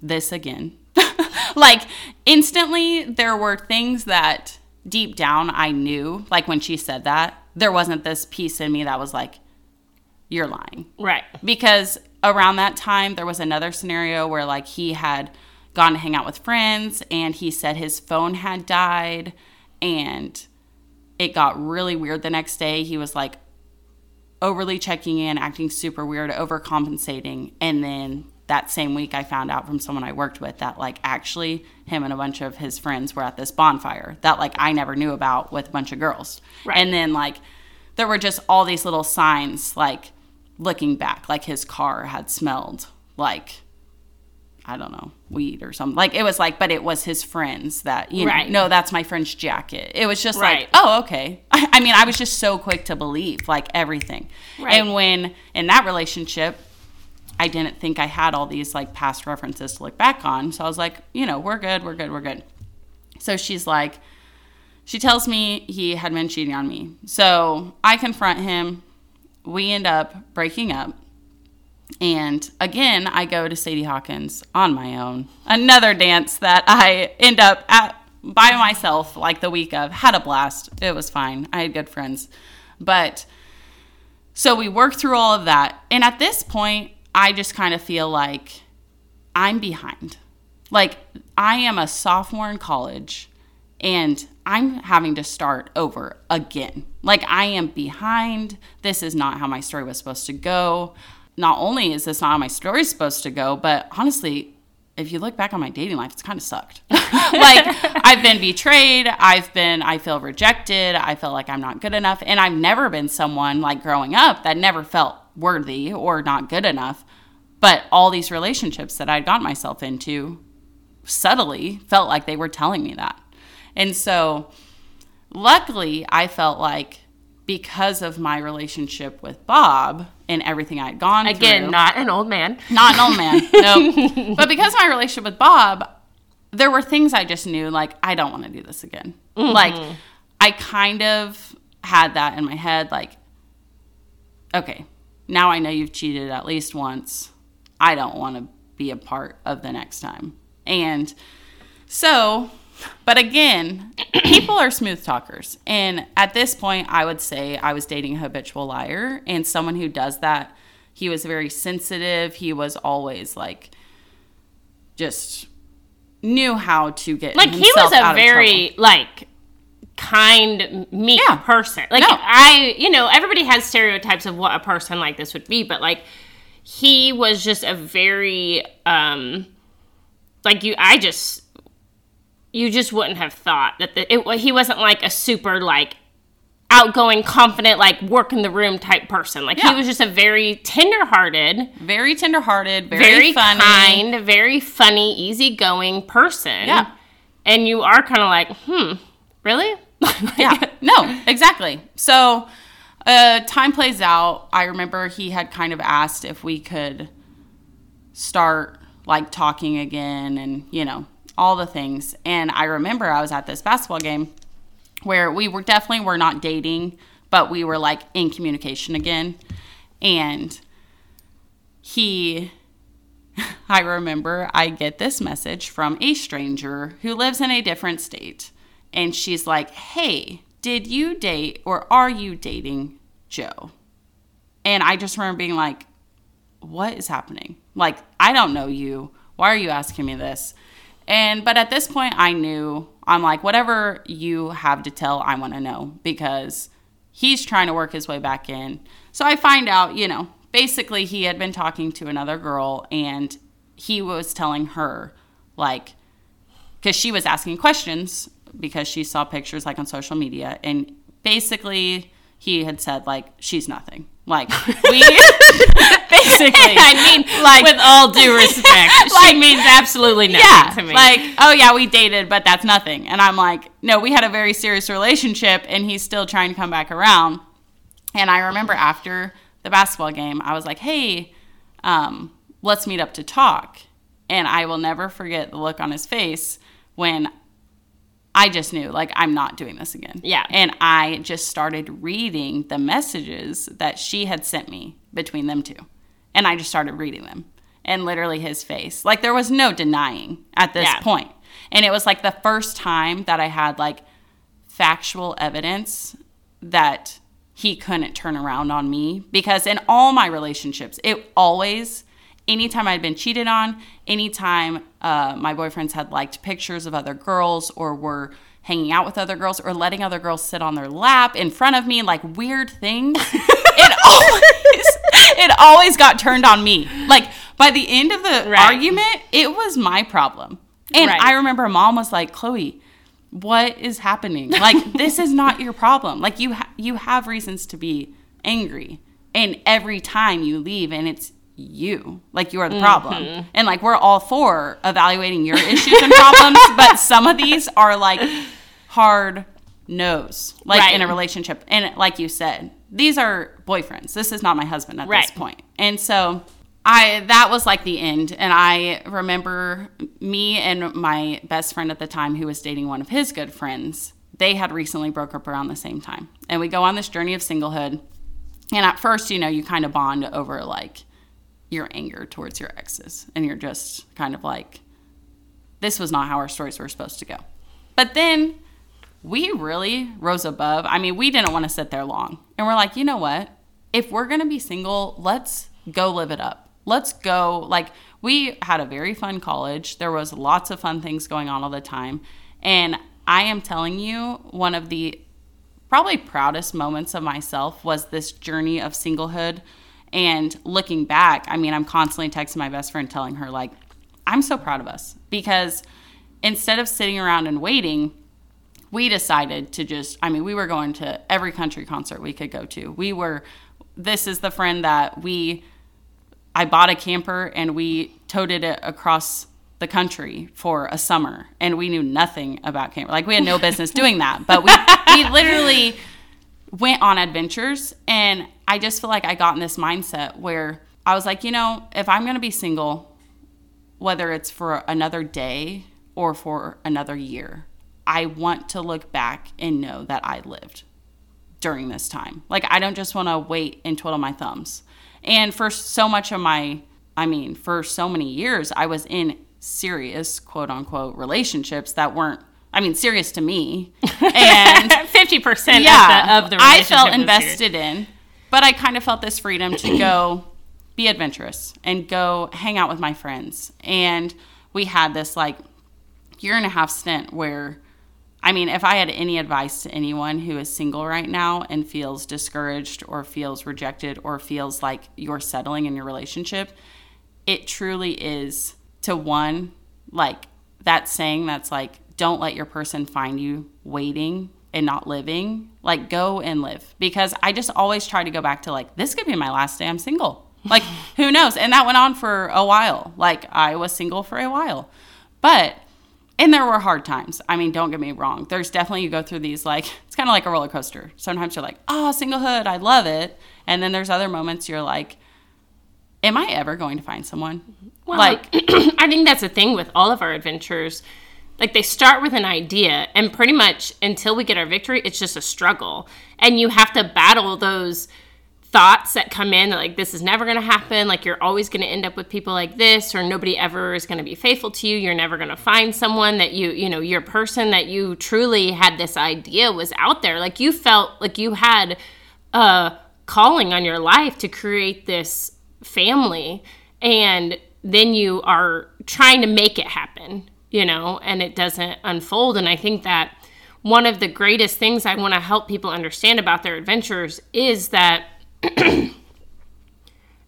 this again. like instantly there were things that deep down I knew, like when she said that, there wasn't this piece in me that was like, you're lying. Right. Because around that time there was another scenario where like he had gone to hang out with friends and he said his phone had died and it got really weird the next day. He was like overly checking in, acting super weird, overcompensating. And then that same week, I found out from someone I worked with that, like, actually, him and a bunch of his friends were at this bonfire that, like, I never knew about with a bunch of girls. Right. And then, like, there were just all these little signs, like, looking back, like his car had smelled like, I don't know, weed or something. Like, it was like, but it was his friends that, you know, Right. no, that's my friend's jacket. It was just Right. like, oh, okay. I, I mean, I was just so quick to believe like everything. Right. And when in that relationship, I didn't think I had all these like past references to look back on. So I was like, you know, we're good, we're good, we're good. So she's like, she tells me he had been cheating on me. So I confront him. We end up breaking up. And again, I go to Sadie Hawkins on my own. Another dance that I end up at by myself like the week of. Had a blast. It was fine. I had good friends. But so we work through all of that. And at this point, I just kind of feel like I'm behind. Like I am a sophomore in college and I'm having to start over again. Like I am behind. This is not how my story was supposed to go. Not only is this not how my story is supposed to go, but honestly, if you look back on my dating life, it's kind of sucked. like I've been betrayed, I've been I feel rejected, I feel like I'm not good enough, and I've never been someone like growing up that never felt worthy or not good enough. But all these relationships that I'd gotten myself into subtly felt like they were telling me that. And so luckily, I felt like because of my relationship with Bob and everything I'd gone Again, through, not an old man. not an old man, no. But because of my relationship with Bob, there were things I just knew like I don't want to do this again. Mm-hmm. Like I kind of had that in my head like okay, now I know you've cheated at least once. I don't want to be a part of the next time. And so, but again, people are smooth talkers. And at this point, I would say I was dating a habitual liar and someone who does that. He was very sensitive. He was always like, just knew how to get like he was a very like kind meek Yeah. person like No. i you know everybody has stereotypes of what a person like this would be but like he was just a very um like you i just you just wouldn't have thought that the, it, he wasn't like a super like outgoing confident like work in the room type person like Yeah. he was just a very tender-hearted very tenderhearted, very, very funny. kind, very funny, easygoing person. Yeah. And you are kind of like, hmm, really? yeah no exactly so uh time plays out i remember he had kind of asked if we could start like talking again and you know all the things and i remember i was at this basketball game where we were definitely were not dating but we were like in communication again and he I remember I get this message from a stranger who lives in a different state. And she's like, Hey, did you date or are you dating Joe? And I just remember being like, What is happening? Like, I don't know you. Why are you asking me this? And, but at this point, I knew, I'm like, whatever you have to tell, I want to know because he's trying to work his way back in. So I find out, you know, basically he had been talking to another girl and he was telling her, like, because she was asking questions because she saw pictures like on social media and basically he had said like she's nothing like we basically. I mean, Like- with all due respect, Like- she means absolutely nothing yeah to me. like oh yeah we dated but that's nothing. And i'm like no we had a very serious relationship and he's still trying to come back around. And i remember after the basketball game i was like hey um, let's meet up to talk. And i will never forget the look on his face when I just knew, like, I'm not doing this again. Yeah. And I just started reading the messages that she had sent me between them two. And I just started reading them. And literally his face. Like, there was no denying at this Yeah. point. And it was like the first time that I had, like, factual evidence that he couldn't turn around on me. Because in all my relationships, it always anytime I'd been cheated on, anytime uh, my boyfriends had liked pictures of other girls or were hanging out with other girls or letting other girls sit on their lap in front of me, like weird things, it always it always got turned on me. Like by the end of the Right. argument, it was my problem. And Right. I remember mom was like, "Chloe, what is happening? Like this is not your problem. Like you ha- you have reasons to be angry, and every time you leave, and it's you, like you are the mm-hmm. problem. And like we're all for evaluating your issues and problems, but some of these are like hard no's, like Right. in a relationship. And like you said, these are boyfriends. This is not my husband at Right. this point. And so I that was like the end. And I remember me and my best friend at the time who was dating one of his good friends, they had recently broke up around the same time. And we go on this journey of singlehood. And at first, you know, you kind of bond over like your anger towards your exes. And you're just kind of like, this was not how our stories were supposed to go. But then we really rose above. I mean, we didn't want to sit there long. And we're like, you know what? If we're going to be single, let's go live it up. Let's go. Like, we had a very fun college. There was lots of fun things going on all the time. And I am telling you, one of the probably proudest moments of myself was this journey of singlehood. And looking back, I mean, I'm constantly texting my best friend telling her, like, I'm so proud of us because instead of sitting around and waiting, we decided to just, I mean, we were going to every country concert we could go to. We were, this is the friend that we, I bought a camper and we toted it across the country for a summer and we knew nothing about camper. Like we had no business doing that, but we, we literally went on adventures and I just feel like I got in this mindset where I was like, you know, if I'm going to be single, whether it's for another day or for another year, I want to look back and know that I lived during this time. Like, I don't just want to wait and twiddle my thumbs. And for so much of my, I mean, for so many years, I was in serious, quote unquote, relationships that weren't, I mean, serious to me. And 50% yeah, of the, of the I felt invested in, but I kind of felt this freedom to go be adventurous and go hang out with my friends. And we had this like year and a half stint where, I mean, if I had any advice to anyone who is single right now and feels discouraged or feels rejected or feels like you're settling in your relationship, it truly is to one, like that saying that's like, don't let your person find you waiting and not living. Like, go and live. Because I just always try to go back to like, this could be my last day I'm single. Like, who knows? And that went on for a while. Like, I was single for a while. But, and there were hard times. I mean, don't get me wrong. There's definitely, you go through these, like, it's kind of like a roller coaster. Sometimes you're like, oh, singlehood, I love it. And then there's other moments you're like, am I ever going to find someone? Well, like, I think that's the thing with all of our adventures. Like they start with an idea, and pretty much until we get our victory, it's just a struggle. And you have to battle those thoughts that come in that like this is never going to happen like you're always going to end up with people like this or nobody ever is going to be faithful to you you're never going to find someone that you you know your person that you truly had this idea was out there like you felt like you had a calling on your life to create this family and then you are trying to make it happen you know and it doesn't unfold and i think that one of the greatest things i want to help people understand about their adventures is that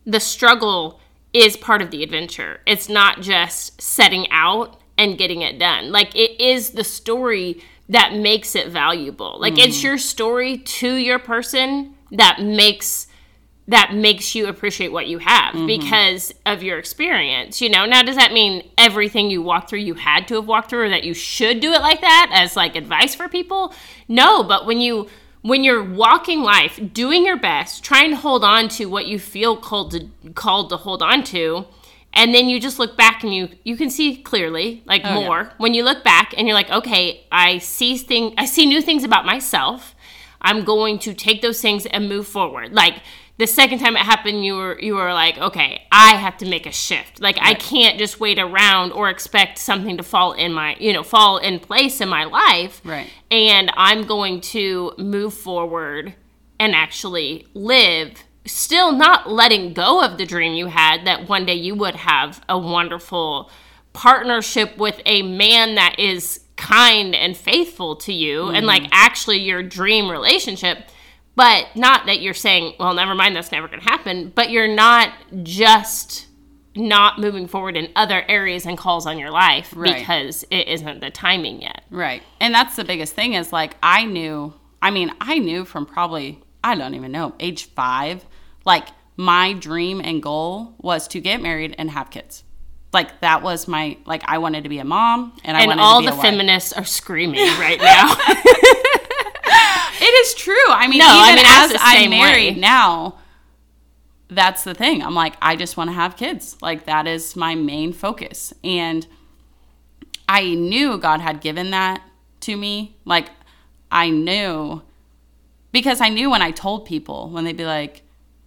the struggle is part of the adventure. It's not just setting out and getting it done. Like it is the story that makes it valuable. Like it's mm. your story to your person that makes that makes you appreciate what you have mm-hmm. because of your experience. You know, now does that mean everything you walked through you had to have walked through or that you should do it like that as like advice for people? No, but when you when you're walking life, doing your best, trying to hold on to what you feel called to called to hold on to, and then you just look back and you you can see clearly, like Oh, more. When you look back and you're like, okay, I see thing I see new things about myself. I'm going to take those things and move forward. Like the second time it happened, you were you were like, okay, I have to make a shift. Like I can't just wait around or expect something to fall in my you know fall in place in my life Right. and I'm going to move forward and actually live, still not letting go of the dream you had that one day you would have a wonderful partnership with a man that is kind and faithful to you and mm-hmm. like actually your dream relationship. But not that you're saying, well, never mind, that's never going to happen, but you're not just not moving forward in other areas and calls on your life Right. because it isn't the timing yet. Right. And that's the biggest thing is like I knew, I mean, I knew from probably, I don't even know, age five, like my dream and goal was to get married and have kids. Like that was my, like I wanted to be a mom and I and wanted all to be the feminists are screaming right now. It is true. I mean, No, I even mean, I was as I'm married way. now, that's the thing. I'm like, I just want to have kids. Like that is my main focus. And I knew God had given that to me. Like I knew because I knew when I told people when they'd be like,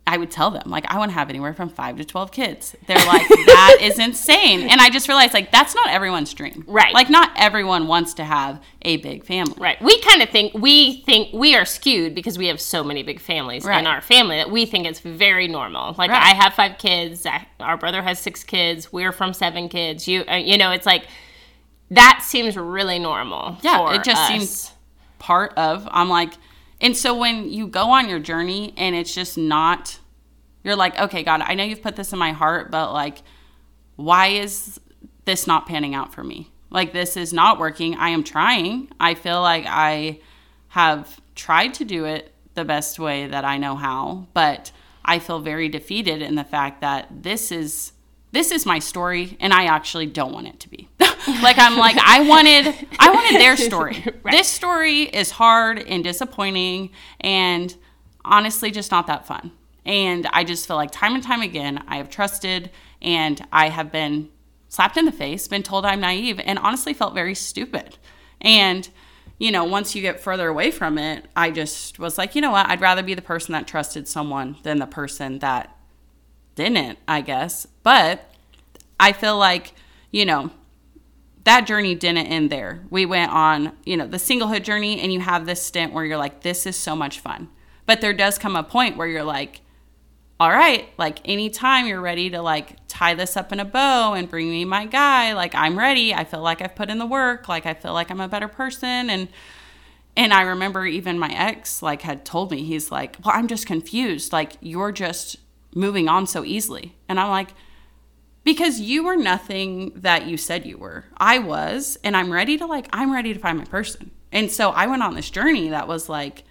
I would tell them like I want to have anywhere from five to twelve kids. They're like, that is insane. And I just realized like that's not everyone's dream. Right. Like not everyone wants to have a big family. right. We kind of think we think we are skewed because we have so many big families Right. in our family that we think it's very normal. Like Right. I have five kids, our brother has six kids, we're from seven kids. You uh, you know, it's like that seems really normal. Yeah, it just us. seems part of. I'm like, and so when you go on your journey and it's just not, you're like, okay, God, I know you've put this in my heart, but like, why is this not panning out for me? Like, this is not working. I am trying. I feel like I have tried to do it the best way that I know how, but I feel very defeated in the fact that this is this is my story and I actually don't want it to be. like I'm like I wanted I wanted their story. This story is hard and disappointing and honestly just not that fun. And I just feel like time and time again I have trusted and I have been slapped in the face, been told I'm naive, and honestly felt very stupid. And, you know, once you get further away from it, I just was like, you know what? I'd rather be the person that trusted someone than the person that didn't, I guess. But I feel like, you know, that journey didn't end there. We went on, you know, the singlehood journey, and you have this stint where you're like, this is so much fun. But there does come a point where you're like, all right, like anytime you're ready to like tie this up in a bow and bring me my guy, like I'm ready. I feel like I've put in the work, like I feel like I'm a better person and and I remember even my ex like had told me he's like, "Well, I'm just confused. Like you're just moving on so easily." And I'm like, because you were nothing that you said you were. I was, and I'm ready to like I'm ready to find my person. And so I went on this journey that was like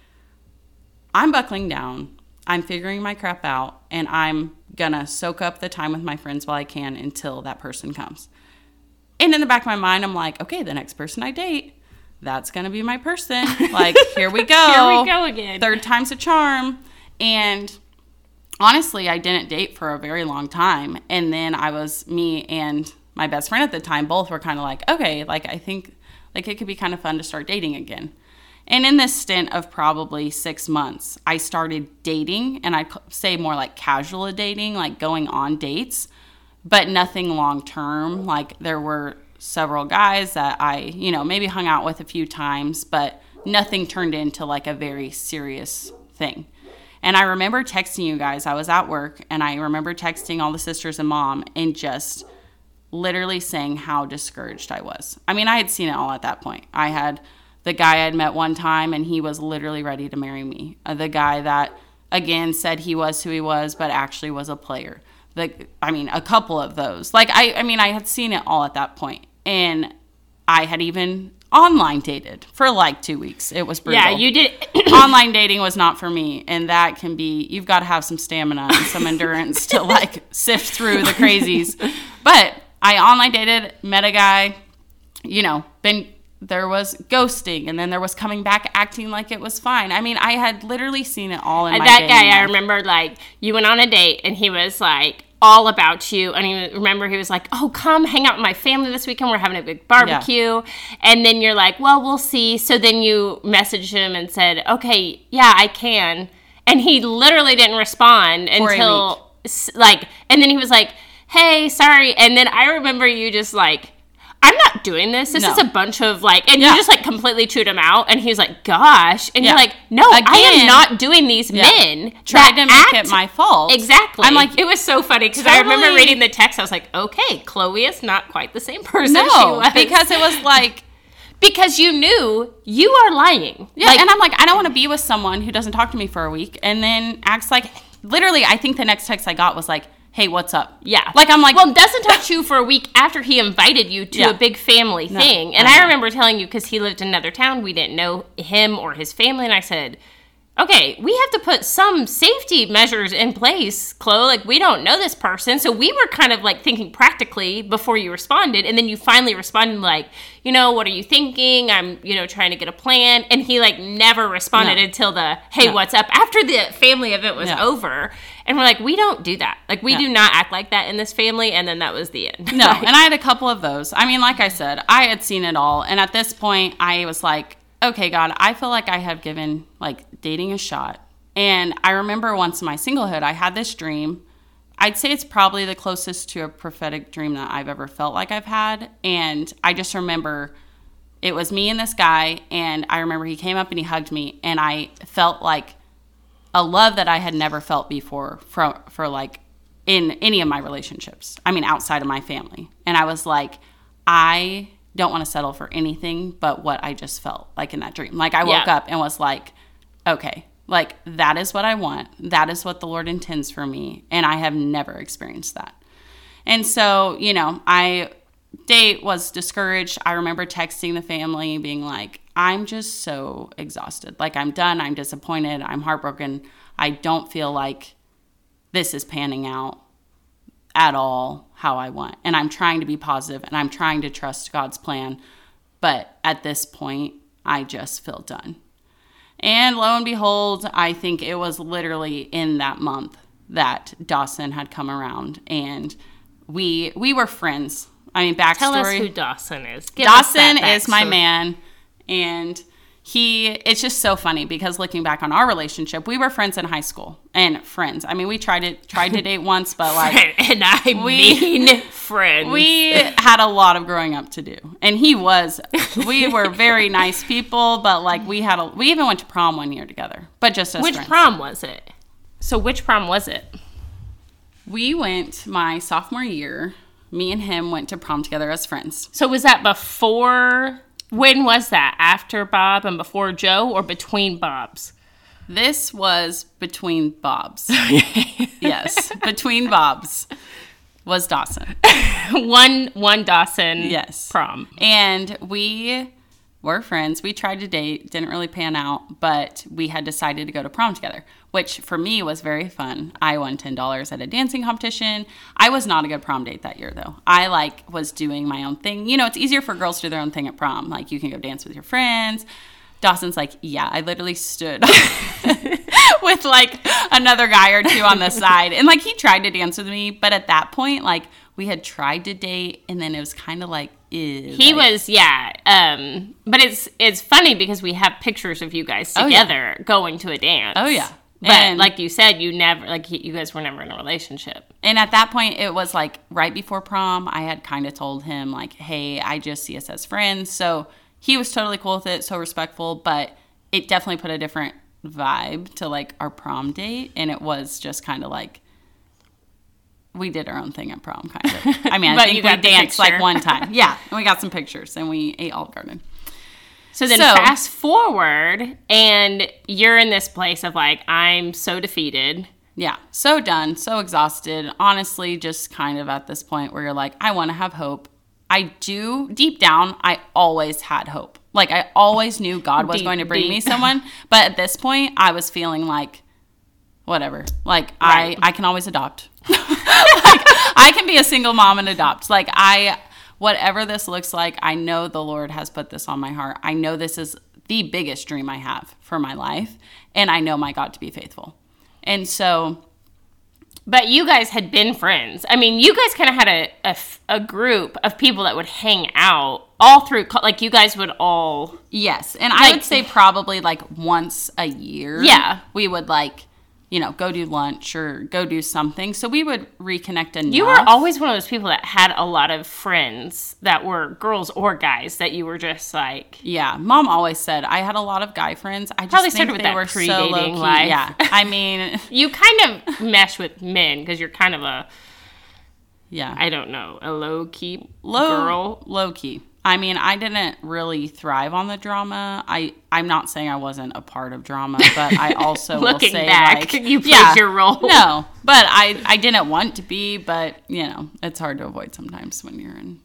I'm buckling down. I'm figuring my crap out and I'm gonna soak up the time with my friends while I can until that person comes. And in the back of my mind, I'm like, okay, the next person I date, that's gonna be my person. Like, here we go. Here we go again. Third time's a charm. And honestly, I didn't date for a very long time. And then I was, me and my best friend at the time, both were kind of like, okay, like, I think, like, it could be kind of fun to start dating again. And in this stint of probably six months, I started dating, and I'd say more like casual dating, like going on dates, but nothing long term. Like there were several guys that I, you know, maybe hung out with a few times, but nothing turned into like a very serious thing. And I remember texting you guys. I was at work, and I remember texting all the sisters and mom and just literally saying how discouraged I was. I mean, I had seen it all at that point. I had the guy I'd met one time and he was literally ready to marry me. Uh, the guy that again said he was who he was but actually was a player. The I mean a couple of those. Like I I mean I had seen it all at that point. And I had even online dated for like 2 weeks. It was brutal. Yeah, you did online dating was not for me and that can be you've got to have some stamina and some endurance to like sift through the crazies. But I online dated, met a guy, you know, been there was ghosting and then there was coming back acting like it was fine. I mean, I had literally seen it all in my that guy. life. I remember like you went on a date and he was like all about you, and he remember he was like, "Oh, come hang out with my family this weekend. We're having a big barbecue." And then you're like, "Well, we'll see." So then you messaged him and said, "Okay, yeah, I can." And he literally didn't respond For until like, and then he was like, "Hey, sorry." And then I remember you just like. I'm not doing this. This No. is a bunch of like, and Yeah. you just like completely chewed him out. And he was like, "Gosh," and Yeah. you're like, "No, I am not doing these men." tried to make act- it my fault. Exactly. I'm like, it was so funny because I remember reading the text. I was like, okay, Chloe is not quite the same person she no, was because it was like because you knew you are lying. Yeah, Like, and I'm like, I don't want to be with someone who doesn't talk to me for a week and then acts like literally I think the next text I got was like, Hey, what's up? yeah, Like I'm like well, doesn't touch you for a week after he invited you to Yeah. a big family No, thing. And I remember telling you because he lived in another town, we didn't know him or his family, and I said. Okay, we have to put some safety measures in place, Chloe. Like, we don't know this person. So, we were kind of like thinking practically before you responded. And then you finally responded, like, you know, what are you thinking? I'm, you know, trying to get a plan. And he, like, never responded until the, hey, what's up? After the family event was over. And we're like, we don't do that. Like, we No. do not act like that in this family. And then that was the end. No, and I had a couple of those. I mean, like I said, I had seen it all. And at this point, I was like, okay, God, I feel like I have given like dating a shot. And I remember once in my singlehood, I had this dream. I'd say it's probably the closest to a prophetic dream that I've ever felt like I've had. And I just remember it was me and this guy. And I remember he came up and he hugged me. And I felt like a love that I had never felt before for for like in any of my relationships. I mean outside of my family. And I was like I don't want to settle for anything but what I just felt like in that dream. Like I woke Yeah. up and was like okay, like that is what I want. That is what the Lord intends for me and I have never experienced that. And so, you know, I date was discouraged. I remember texting the family being like, I'm just so exhausted. Like I'm done, I'm disappointed, I'm heartbroken. I don't feel like this is panning out at all how I want. And I'm trying to be positive and I'm trying to trust God's plan. But at this point, I just feel done. And lo and behold, I think it was literally in that month that Dawson had come around and we we were friends I mean, backstory. Tell us who Dawson is. Give Dawson is my man, and he. It's just so funny because looking back on our relationship, we were friends in high school and friends. I mean, we tried to tried to date once, but like and I We- mean friends. we had a lot of growing up to do, and he was. We were very nice people, but like we had a. We even went to prom one year together, but just as which friends. prom was it? So which prom was it? We went my sophomore year. Me and him went to prom together as friends. So was that before? When was that? After Bob and before Joe, or between Bob's? This was between Bob's. yes, between Bob's was Dawson. one one Dawson. Yes. Prom. And we were friends. We tried to date, didn't really pan out, but we had decided to go to prom together, which for me was very fun. I won $10 at a dancing competition. I was not a good prom date that year though. I like was doing my own thing. You know, it's easier for girls to do their own thing at prom. Like you can go dance with your friends. Dawson's like, yeah, I literally stood with like another guy or two on the side. And like he tried to dance with me, but at that point, like we had tried to date and then it was kind of like, ew. He like- was, yeah. Um, but it's it's funny because we have pictures of you guys Oh, yeah. together going to a dance. Oh, yeah. But And- like you said, you never like you guys were never in a relationship. And at that point, it was like right before prom. I had kind of told him, like, hey, I just see us as friends. So he was totally cool with it, so respectful, but it definitely put a different vibe to like our prom date. And it was just kind of like, we did our own thing at prom, kind of. I mean, I think we danced like one time. Yeah. And we got some pictures and we ate Olive Garden. So then So- fast forward, and you're in this place of like, I'm so defeated. Yeah, so done, so exhausted. Honestly, just kind of at this point where you're like, I want to have hope. I do, deep down, I always had hope. Like, I always knew God was Deep, going to bring me someone. But at this point, I was feeling like, whatever. Like, Right. I, I can always adopt. like, I can be a single mom and adopt. Like, I, whatever this looks like, I know the Lord has put this on my heart. I know this is the biggest dream I have for my life. And I know my God to be faithful. And so, But you guys had been friends. I mean, you guys kind of had a a group of people that would hang out all through, like you guys would all. Yes, and I would say probably like once a year. Yeah. we would like, you know, go do lunch or go do something. So we would reconnect enough. You were always one of those people that had a lot of friends that were girls or guys that you were just like, yeah. Mom always said I had a lot of guy friends. I just Probably think started with they that were so low-key. life. Yeah, I mean, you kind of mesh with men because you're kind of a, yeah, I don't know, a low key low girl. low key. I mean, I didn't really thrive on the drama. I I'm not saying I wasn't a part of drama, but I also will Looking say back, like, you played your role. No, but I I didn't want to be, but you know, it's hard to avoid sometimes when you're in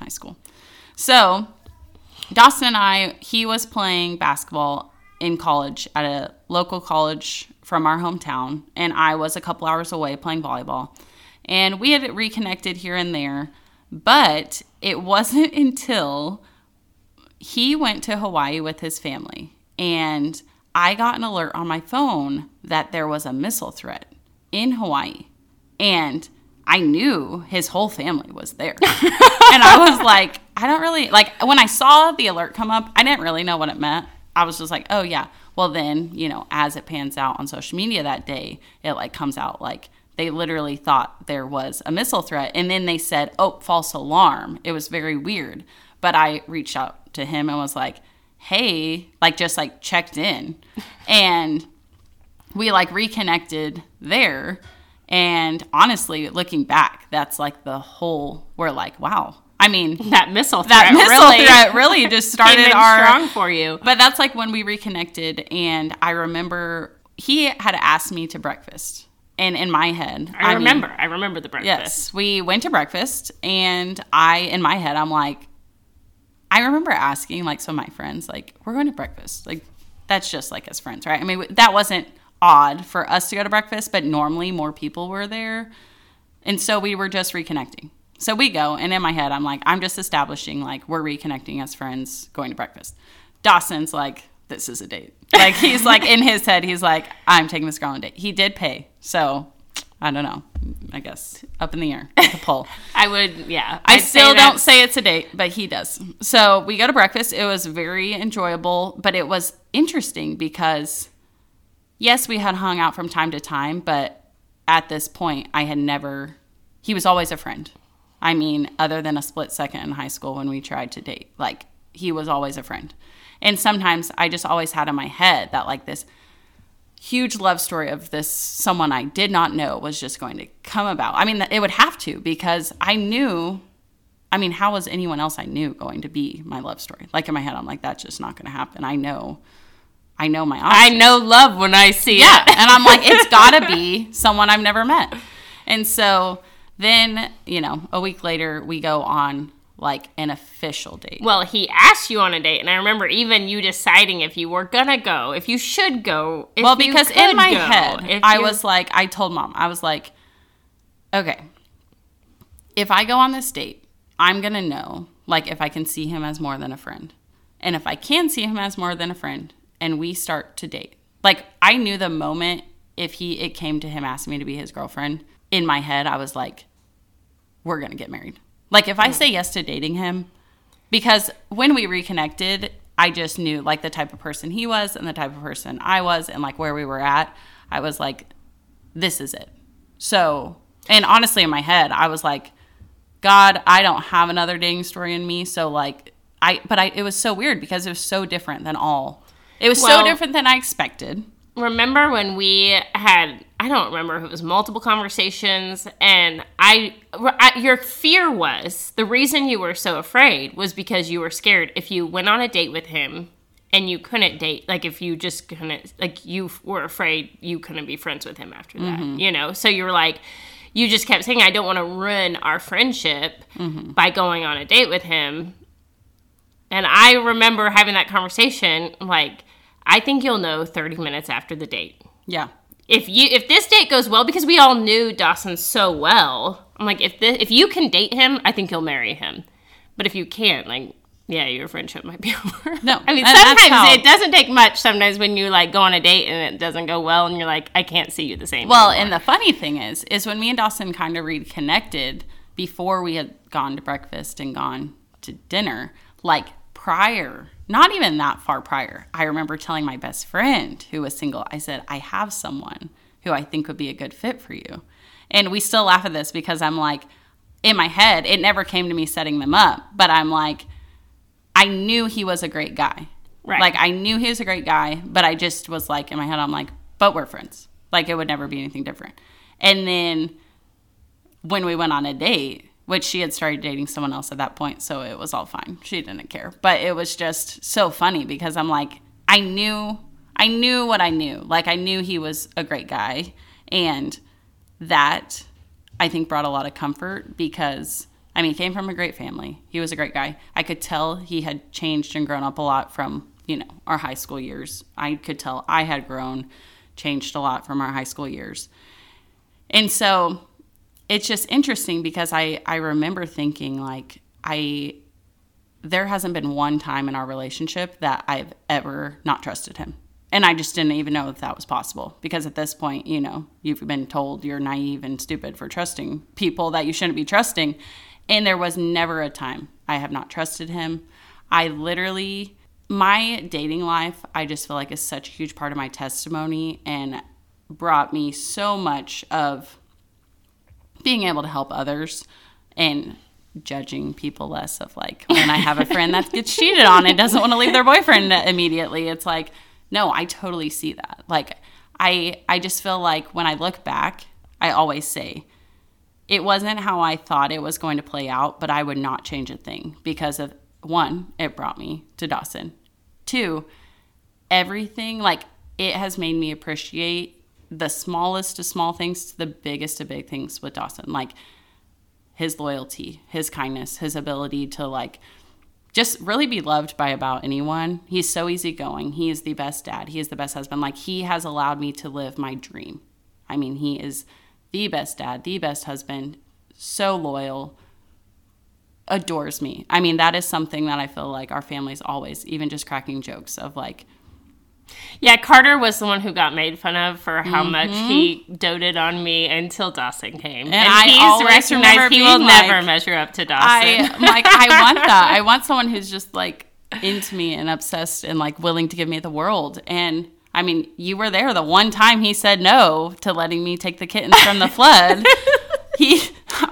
high school. So, Dawson and I, he was playing basketball in college at a local college from our hometown, and I was a couple hours away playing volleyball. And we had reconnected here and there, but it wasn't until he went to Hawaii with his family, and I got an alert on my phone that there was a missile threat in Hawaii. And I knew his whole family was there. and I was like, I don't really like when I saw the alert come up, I didn't really know what it meant. I was just like, oh yeah. Well then, you know, as it pans out on social media that day, it like comes out like they literally thought there was a missile threat and then they said, "Oh, false alarm." It was very weird. But I reached out to him and was like, "Hey, like just like checked in." And we like reconnected there and honestly looking back that's like the whole we're like wow i mean That missile threat that missile really threat really just came started in our strong for you. but that's like when we reconnected and i remember he had asked me to breakfast and in my head I, mean, remember. I remember the breakfast. Yes, we went to breakfast, and I, in my head, I'm like, I remember asking like some of my friends, like, we're going to breakfast. Like, that's just like as friends, right? I mean, that wasn't odd for us to go to breakfast, but normally more people were there. And so we were just reconnecting. So we go, and in my head, I'm like, I'm just establishing like we're reconnecting as friends going to breakfast. Dawson's like, this is a date. Like, he's like, in his head, he's like, I'm taking this girl on a date. He did pay. So I don't know. I guess up in the air with the poll. I would, yeah. I I'd say still don't say it's a date, but he does. So we go to breakfast. It was very enjoyable, but it was interesting because, yes, we had hung out from time to time, but at this point, I had never, he was always a friend. I mean, other than a split second in high school when we tried to date, like, he was always a friend. And sometimes I just always had in my head that, like, this huge love story of this someone I did not know was just going to come about. I mean, it would have to because I knew. I mean, how was anyone else I knew going to be my love story? Like in my head, I'm like, that's just not going to happen. I know, I know my I know love when I see Yeah, it. and I'm like, it's got to be someone I've never met. And so then, you know, a week later, we go on like an official date. Well, he asked you on a date, and I remember even you deciding if you were gonna go, if you should go. If well, because in my go, head, I you- was like, I told mom, I was like, okay, if I go on this date, I'm gonna know, like, if I can see him as more than a friend, and if I can see him as more than a friend, and we start to date, like, I knew the moment if he it came to him asking me to be his girlfriend, in my head, I was like, we're gonna get married. Like, if I say yes to dating him, because when we reconnected, I just knew like the type of person he was and the type of person I was and like where we were at. I was like, this is it. So, and honestly, in my head, I was like, God, I don't have another dating story in me. So, like, I, but I, it was so weird because it was so different than all. It was Well- so different than I expected. Remember when we had i don't remember if it was multiple conversations and I, I your fear was the reason you were so afraid was because you were scared. If you went on a date with him and you couldn't date like if you just couldn't like you were afraid you couldn't be friends with him after that mm-hmm. you know? So you were like you just kept saying i don't want to ruin our friendship mm-hmm. by going on a date with him. And I remember having that conversation like, I think you'll know 30 minutes after the date. Yeah. If you if this date goes well because we all knew Dawson so well, I'm like if this, if you can date him, I think you'll marry him. But if you can't, like yeah, your friendship might be over. No, I mean sometimes it doesn't take much. Sometimes when you like go on a date and it doesn't go well, and you're like, I can't see you the same. Well, anymore. and the funny thing is, is when me and Dawson kind of reconnected before we had gone to breakfast and gone to dinner, like prior, not even that far prior, I remember telling my best friend who was single, I said, I have someone who I think would be a good fit for you. And we still laugh at this because I'm like, in my head, it never came to me setting them up, but I'm like, I knew he was a great guy. Right. Like I knew he was a great guy, but I just was like in my head, I'm like, but we're friends. Like it would never be anything different. And then when we went on a date, which she had started dating someone else at that point, so it was all fine. She didn't care. But it was just so funny because I'm like, I knew I knew what I knew. Like I knew he was a great guy and that I think brought a lot of comfort because I mean, he came from a great family. He was a great guy. I could tell he had changed and grown up a lot from, you know, our high school years. I could tell I had grown, changed a lot from our high school years. And so it's just interesting because I, I remember thinking like I there hasn't been one time in our relationship that I've ever not trusted him. And I just didn't even know if that was possible because at this point, you know, you've been told you're naive and stupid for trusting people that you shouldn't be trusting. And there was never a time I have not trusted him. I literally, my dating life, I just feel like is such a huge part of my testimony and brought me so much of being able to help others and judging people less of like when I have a friend that gets cheated on and doesn't want to leave their boyfriend immediately. It's like, no, I totally see that. Like I I just feel like when I look back, I always say it wasn't how I thought it was going to play out, but I would not change a thing because of one, it brought me to Dawson. Two, everything like it has made me appreciate the smallest of small things to the biggest of big things with Dawson. Like his loyalty, his kindness, his ability to like just really be loved by about anyone. He's so easygoing. He is the best dad. He is the best husband. Like he has allowed me to live my dream. I mean, he is the best dad, the best husband, so loyal, adores me. I mean, that is something that I feel like our family's always, even just cracking jokes of like, Yeah, Carter was the one who got made fun of for how Mm-hmm. much he doted on me until Dawson came. And, I he's recognized he will being never measure up to Dawson. I like I want that. I want someone who's just like into me and obsessed and like willing to give me the world. And I mean, you were there the one time he said no to letting me take the kittens from the flood. he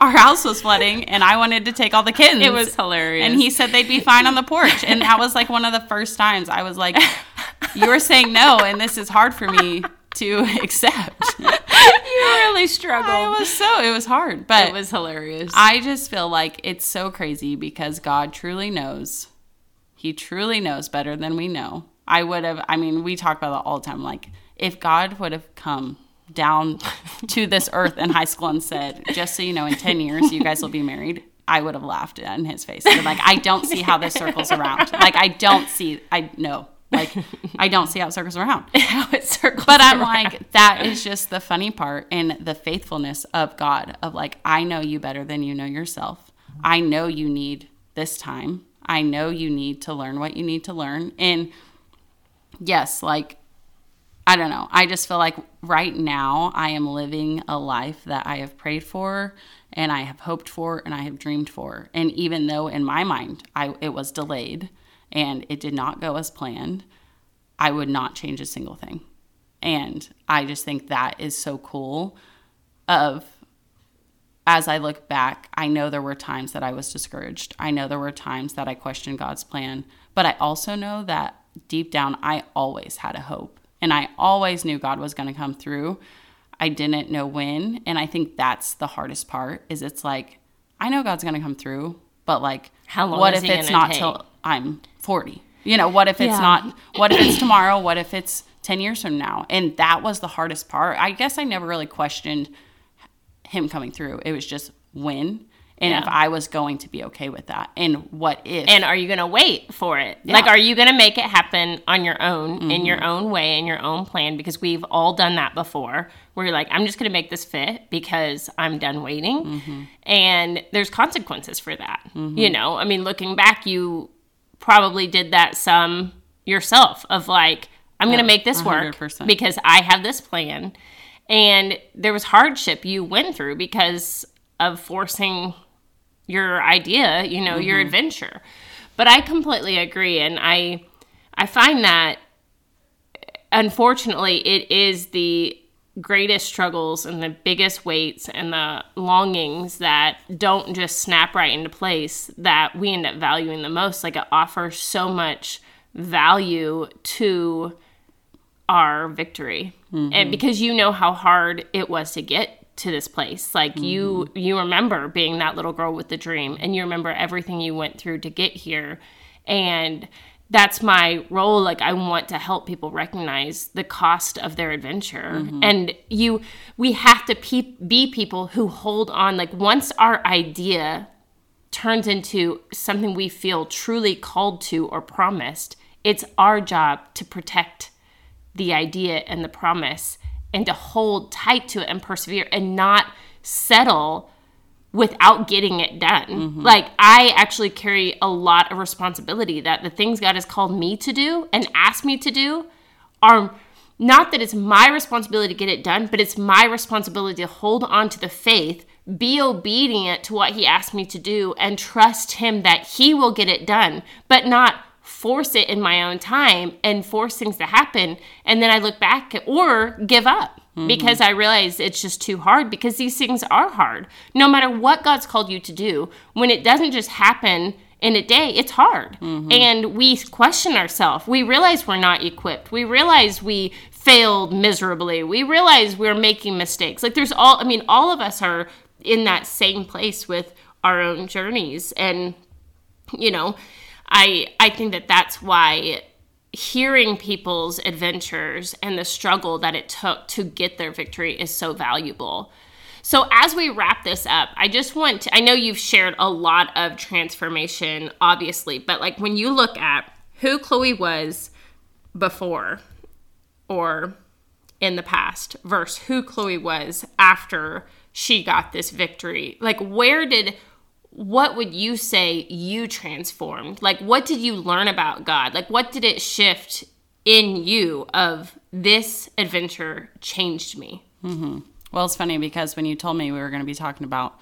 our house was flooding and I wanted to take all the kittens. it was hilarious. and he said they'd be fine on the porch. And that was like one of the first times I was like, You were saying no, and this is hard for me to accept. you really struggled. It was so it was hard. But it was hilarious. I just feel like it's so crazy because God truly knows. He truly knows better than we know. I would have, I mean, we talk about that all the time. Like, if God would have come down to this earth in high school and said, just so you know, in 10 years, you guys will be married, I would have laughed in his face. Like, I don't see how this circles around. Like, I don't see, I know. Like, I don't see how it circles around. how it circles. But I'm around. like, that is just the funny part and the faithfulness of God of like, I know you better than you know yourself. I know you need this time. I know you need to learn what you need to learn. And yes, like, I don't know. I just feel like right now I am living a life that I have prayed for and I have hoped for and I have dreamed for. And even though in my mind I it was delayed and it did not go as planned, I would not change a single thing. And I just think that is so cool of as I look back, I know there were times that I was discouraged. I know there were times that I questioned God's plan, but I also know that deep down I always had a hope and I always knew God was going to come through. I didn't know when, and I think that's the hardest part is it's like I know God's going to come through, but like How long what if it's not take? till I'm 40? You know, what if it's Yeah. not what if it's tomorrow? What if it's 10 years from now? And that was the hardest part. I guess I never really questioned him coming through. It was just when and if I was going to be okay with that. And what if and are you going to wait for it? Yeah. Like, are you going to make it happen on your own, in Mm-hmm. your own way, in your own plan? Because we've all done that before. Where you're like, I'm just going to make this fit because I'm done waiting, Mm-hmm. and there's consequences for that. You know, I mean, looking back, you probably did that some yourself of like, I'm going to make this work 100%. because I have this plan, and there was hardship you went through because of forcing your idea, you know, your adventure. But I completely agree and I I find that unfortunately it is the greatest struggles and the biggest weights and the longings that don't just snap right into place that we end up valuing the most like it offers so much value to our victory. And mm-hmm. because you know how hard it was to get to this place. Like you mm-hmm. you remember being that little girl with the dream and you remember everything you went through to get here. And that's my role. Like i want to help people recognize the cost of their adventure. Mm-hmm. And you we have to pe- be people who hold on. Like once our idea turns into something we feel truly called to or promised, it's our job to protect the idea and the promise and to hold tight to it and persevere and not settle without getting it done. Mm-hmm. Like, I actually carry a lot of responsibility that the things God has called me to do and asked me to do are not that it's my responsibility to get it done, but it's my responsibility to hold on to the faith, be obedient to what He asked me to do, and trust Him that He will get it done, but not force it in my own time and force things to happen. And then I look back or give up Mm-hmm. because I realize it's just too hard because these things are hard. No matter what God's called you to do, when it doesn't just happen in a day, it's hard. Mm-hmm. And we question ourselves. We realize we're not equipped. We realize we failed miserably. We realize we're making mistakes. Like there's all, I mean, all of us are in that same place with our own journeys. And, you know, I, I think that that's why hearing people's adventures and the struggle that it took to get their victory is so valuable. So, as we wrap this up, I just want to, I know you've shared a lot of transformation, obviously, but like when you look at who Chloe was before or in the past versus who Chloe was after she got this victory, like where did, what would you say you transformed? Like, what did you learn about God? Like, what did it shift in you of this adventure changed me. Mm-hmm. Well, it's funny because when you told me we were going to be talking about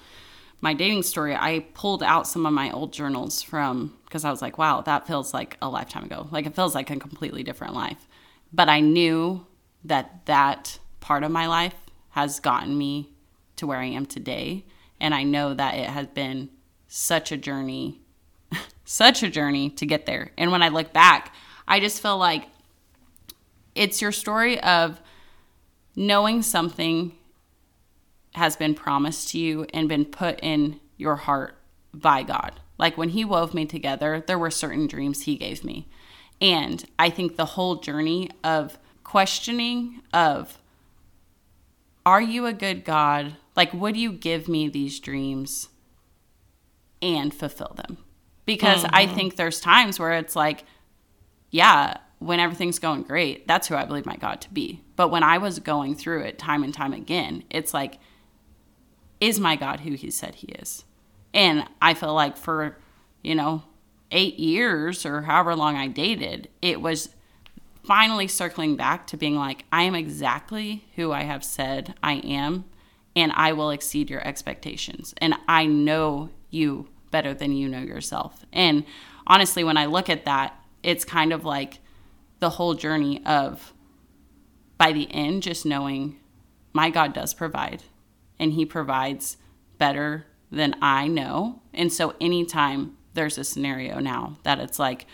my dating story, I pulled out some of my old journals from because I was like, wow, that feels like a lifetime ago. Like it feels like a completely different life. But I knew that that part of my life has gotten me to where I am today. And I know that it has been such a journey, such a journey to get there. And when I look back, I just feel like it's your story of knowing something has been promised to you and been put in your heart by God. Like when He wove me together, there were certain dreams He gave me. And I think the whole journey of questioning of are you a good God? Like would you give me these dreams and fulfill them? Because I mm-hmm. think there's times where it's like yeah, when everything's going great, that's who I believe my God to be. But when I was going through it time and time again, it's like, is my God who he said he is? And I feel like for, you know, eight years or however long I dated, it was finally circling back to being like, I am exactly who I have said I am, and I will exceed your expectations. And I know you better than you know yourself. And honestly, when I look at that, it's kind of like the whole journey of by the end, just knowing my God does provide and He provides better than I know. And so, anytime there's a scenario now that it's like,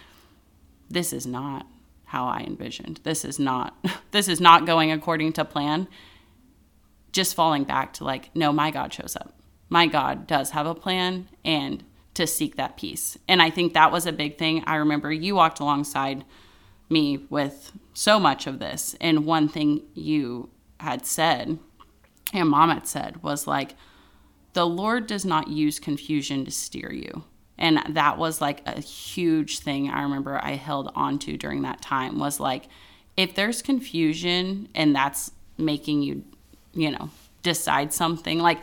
this is not how I envisioned, this is not, this is not going according to plan, just falling back to like, no, my God shows up. My God does have a plan and to seek that peace. And I think that was a big thing. I remember you walked alongside me with so much of this. And one thing you had said, and mom had said, was like, the Lord does not use confusion to steer you. And that was like a huge thing I remember I held on to during that time was like, if there's confusion and that's making you, you know, decide something, like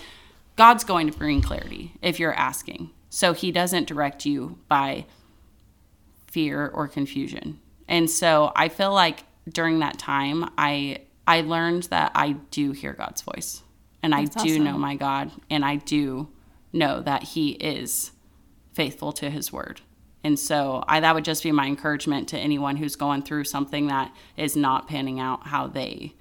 God's going to bring clarity if you're asking. So he doesn't direct you by fear or confusion. And so I feel like during that time I I learned that I do hear God's voice. And I do awesome. know my God and I do know that he is faithful to his word. And so I that would just be my encouragement to anyone who's going through something that is not panning out how they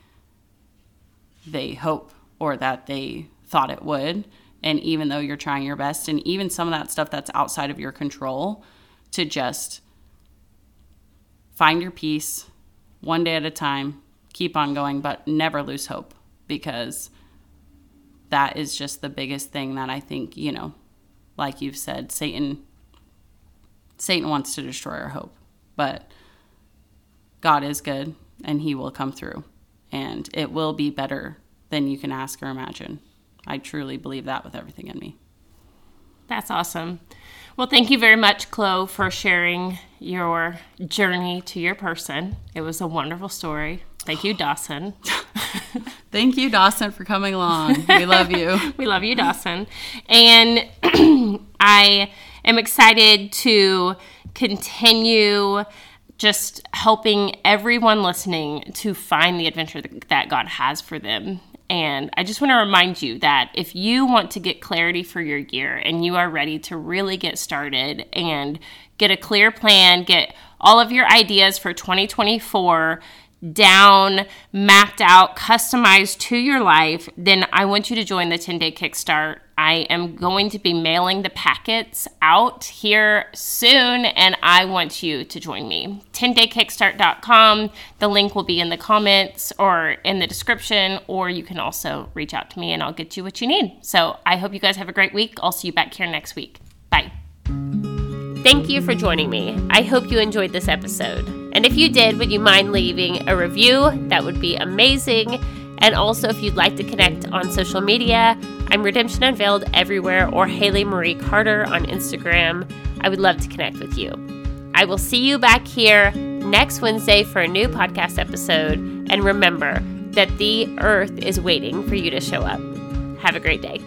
they hope or that they thought it would. And even though you're trying your best, and even some of that stuff that's outside of your control, to just find your peace one day at a time, keep on going, but never lose hope because that is just the biggest thing that I think, you know, like you've said, Satan Satan wants to destroy our hope, but God is good and he will come through and it will be better than you can ask or imagine. I truly believe that with everything in me. That's awesome. Well, thank you very much, Chloe, for sharing your journey to your person. It was a wonderful story. Thank you, Dawson. Thank you, Dawson, for coming along. We love you. we love you, Dawson. And I am excited to continue just helping everyone listening to find the adventure that God has for them. And I just want to remind you that if you want to get clarity for your year and you are ready to really get started and get a clear plan, get all of your ideas for 2024 down, mapped out, customized to your life, then I want you to join the 10 day kickstart. I am going to be mailing the packets out here soon, and I want you to join me. 10daykickstart.com. The link will be in the comments or in the description, or you can also reach out to me and I'll get you what you need. So I hope you guys have a great week. I'll see you back here next week. Bye. Thank you for joining me. I hope you enjoyed this episode. And if you did, would you mind leaving a review? That would be amazing. And also, if you'd like to connect on social media, I'm Redemption Unveiled everywhere or Haley Marie Carter on Instagram. I would love to connect with you. I will see you back here next Wednesday for a new podcast episode. And remember that the earth is waiting for you to show up. Have a great day.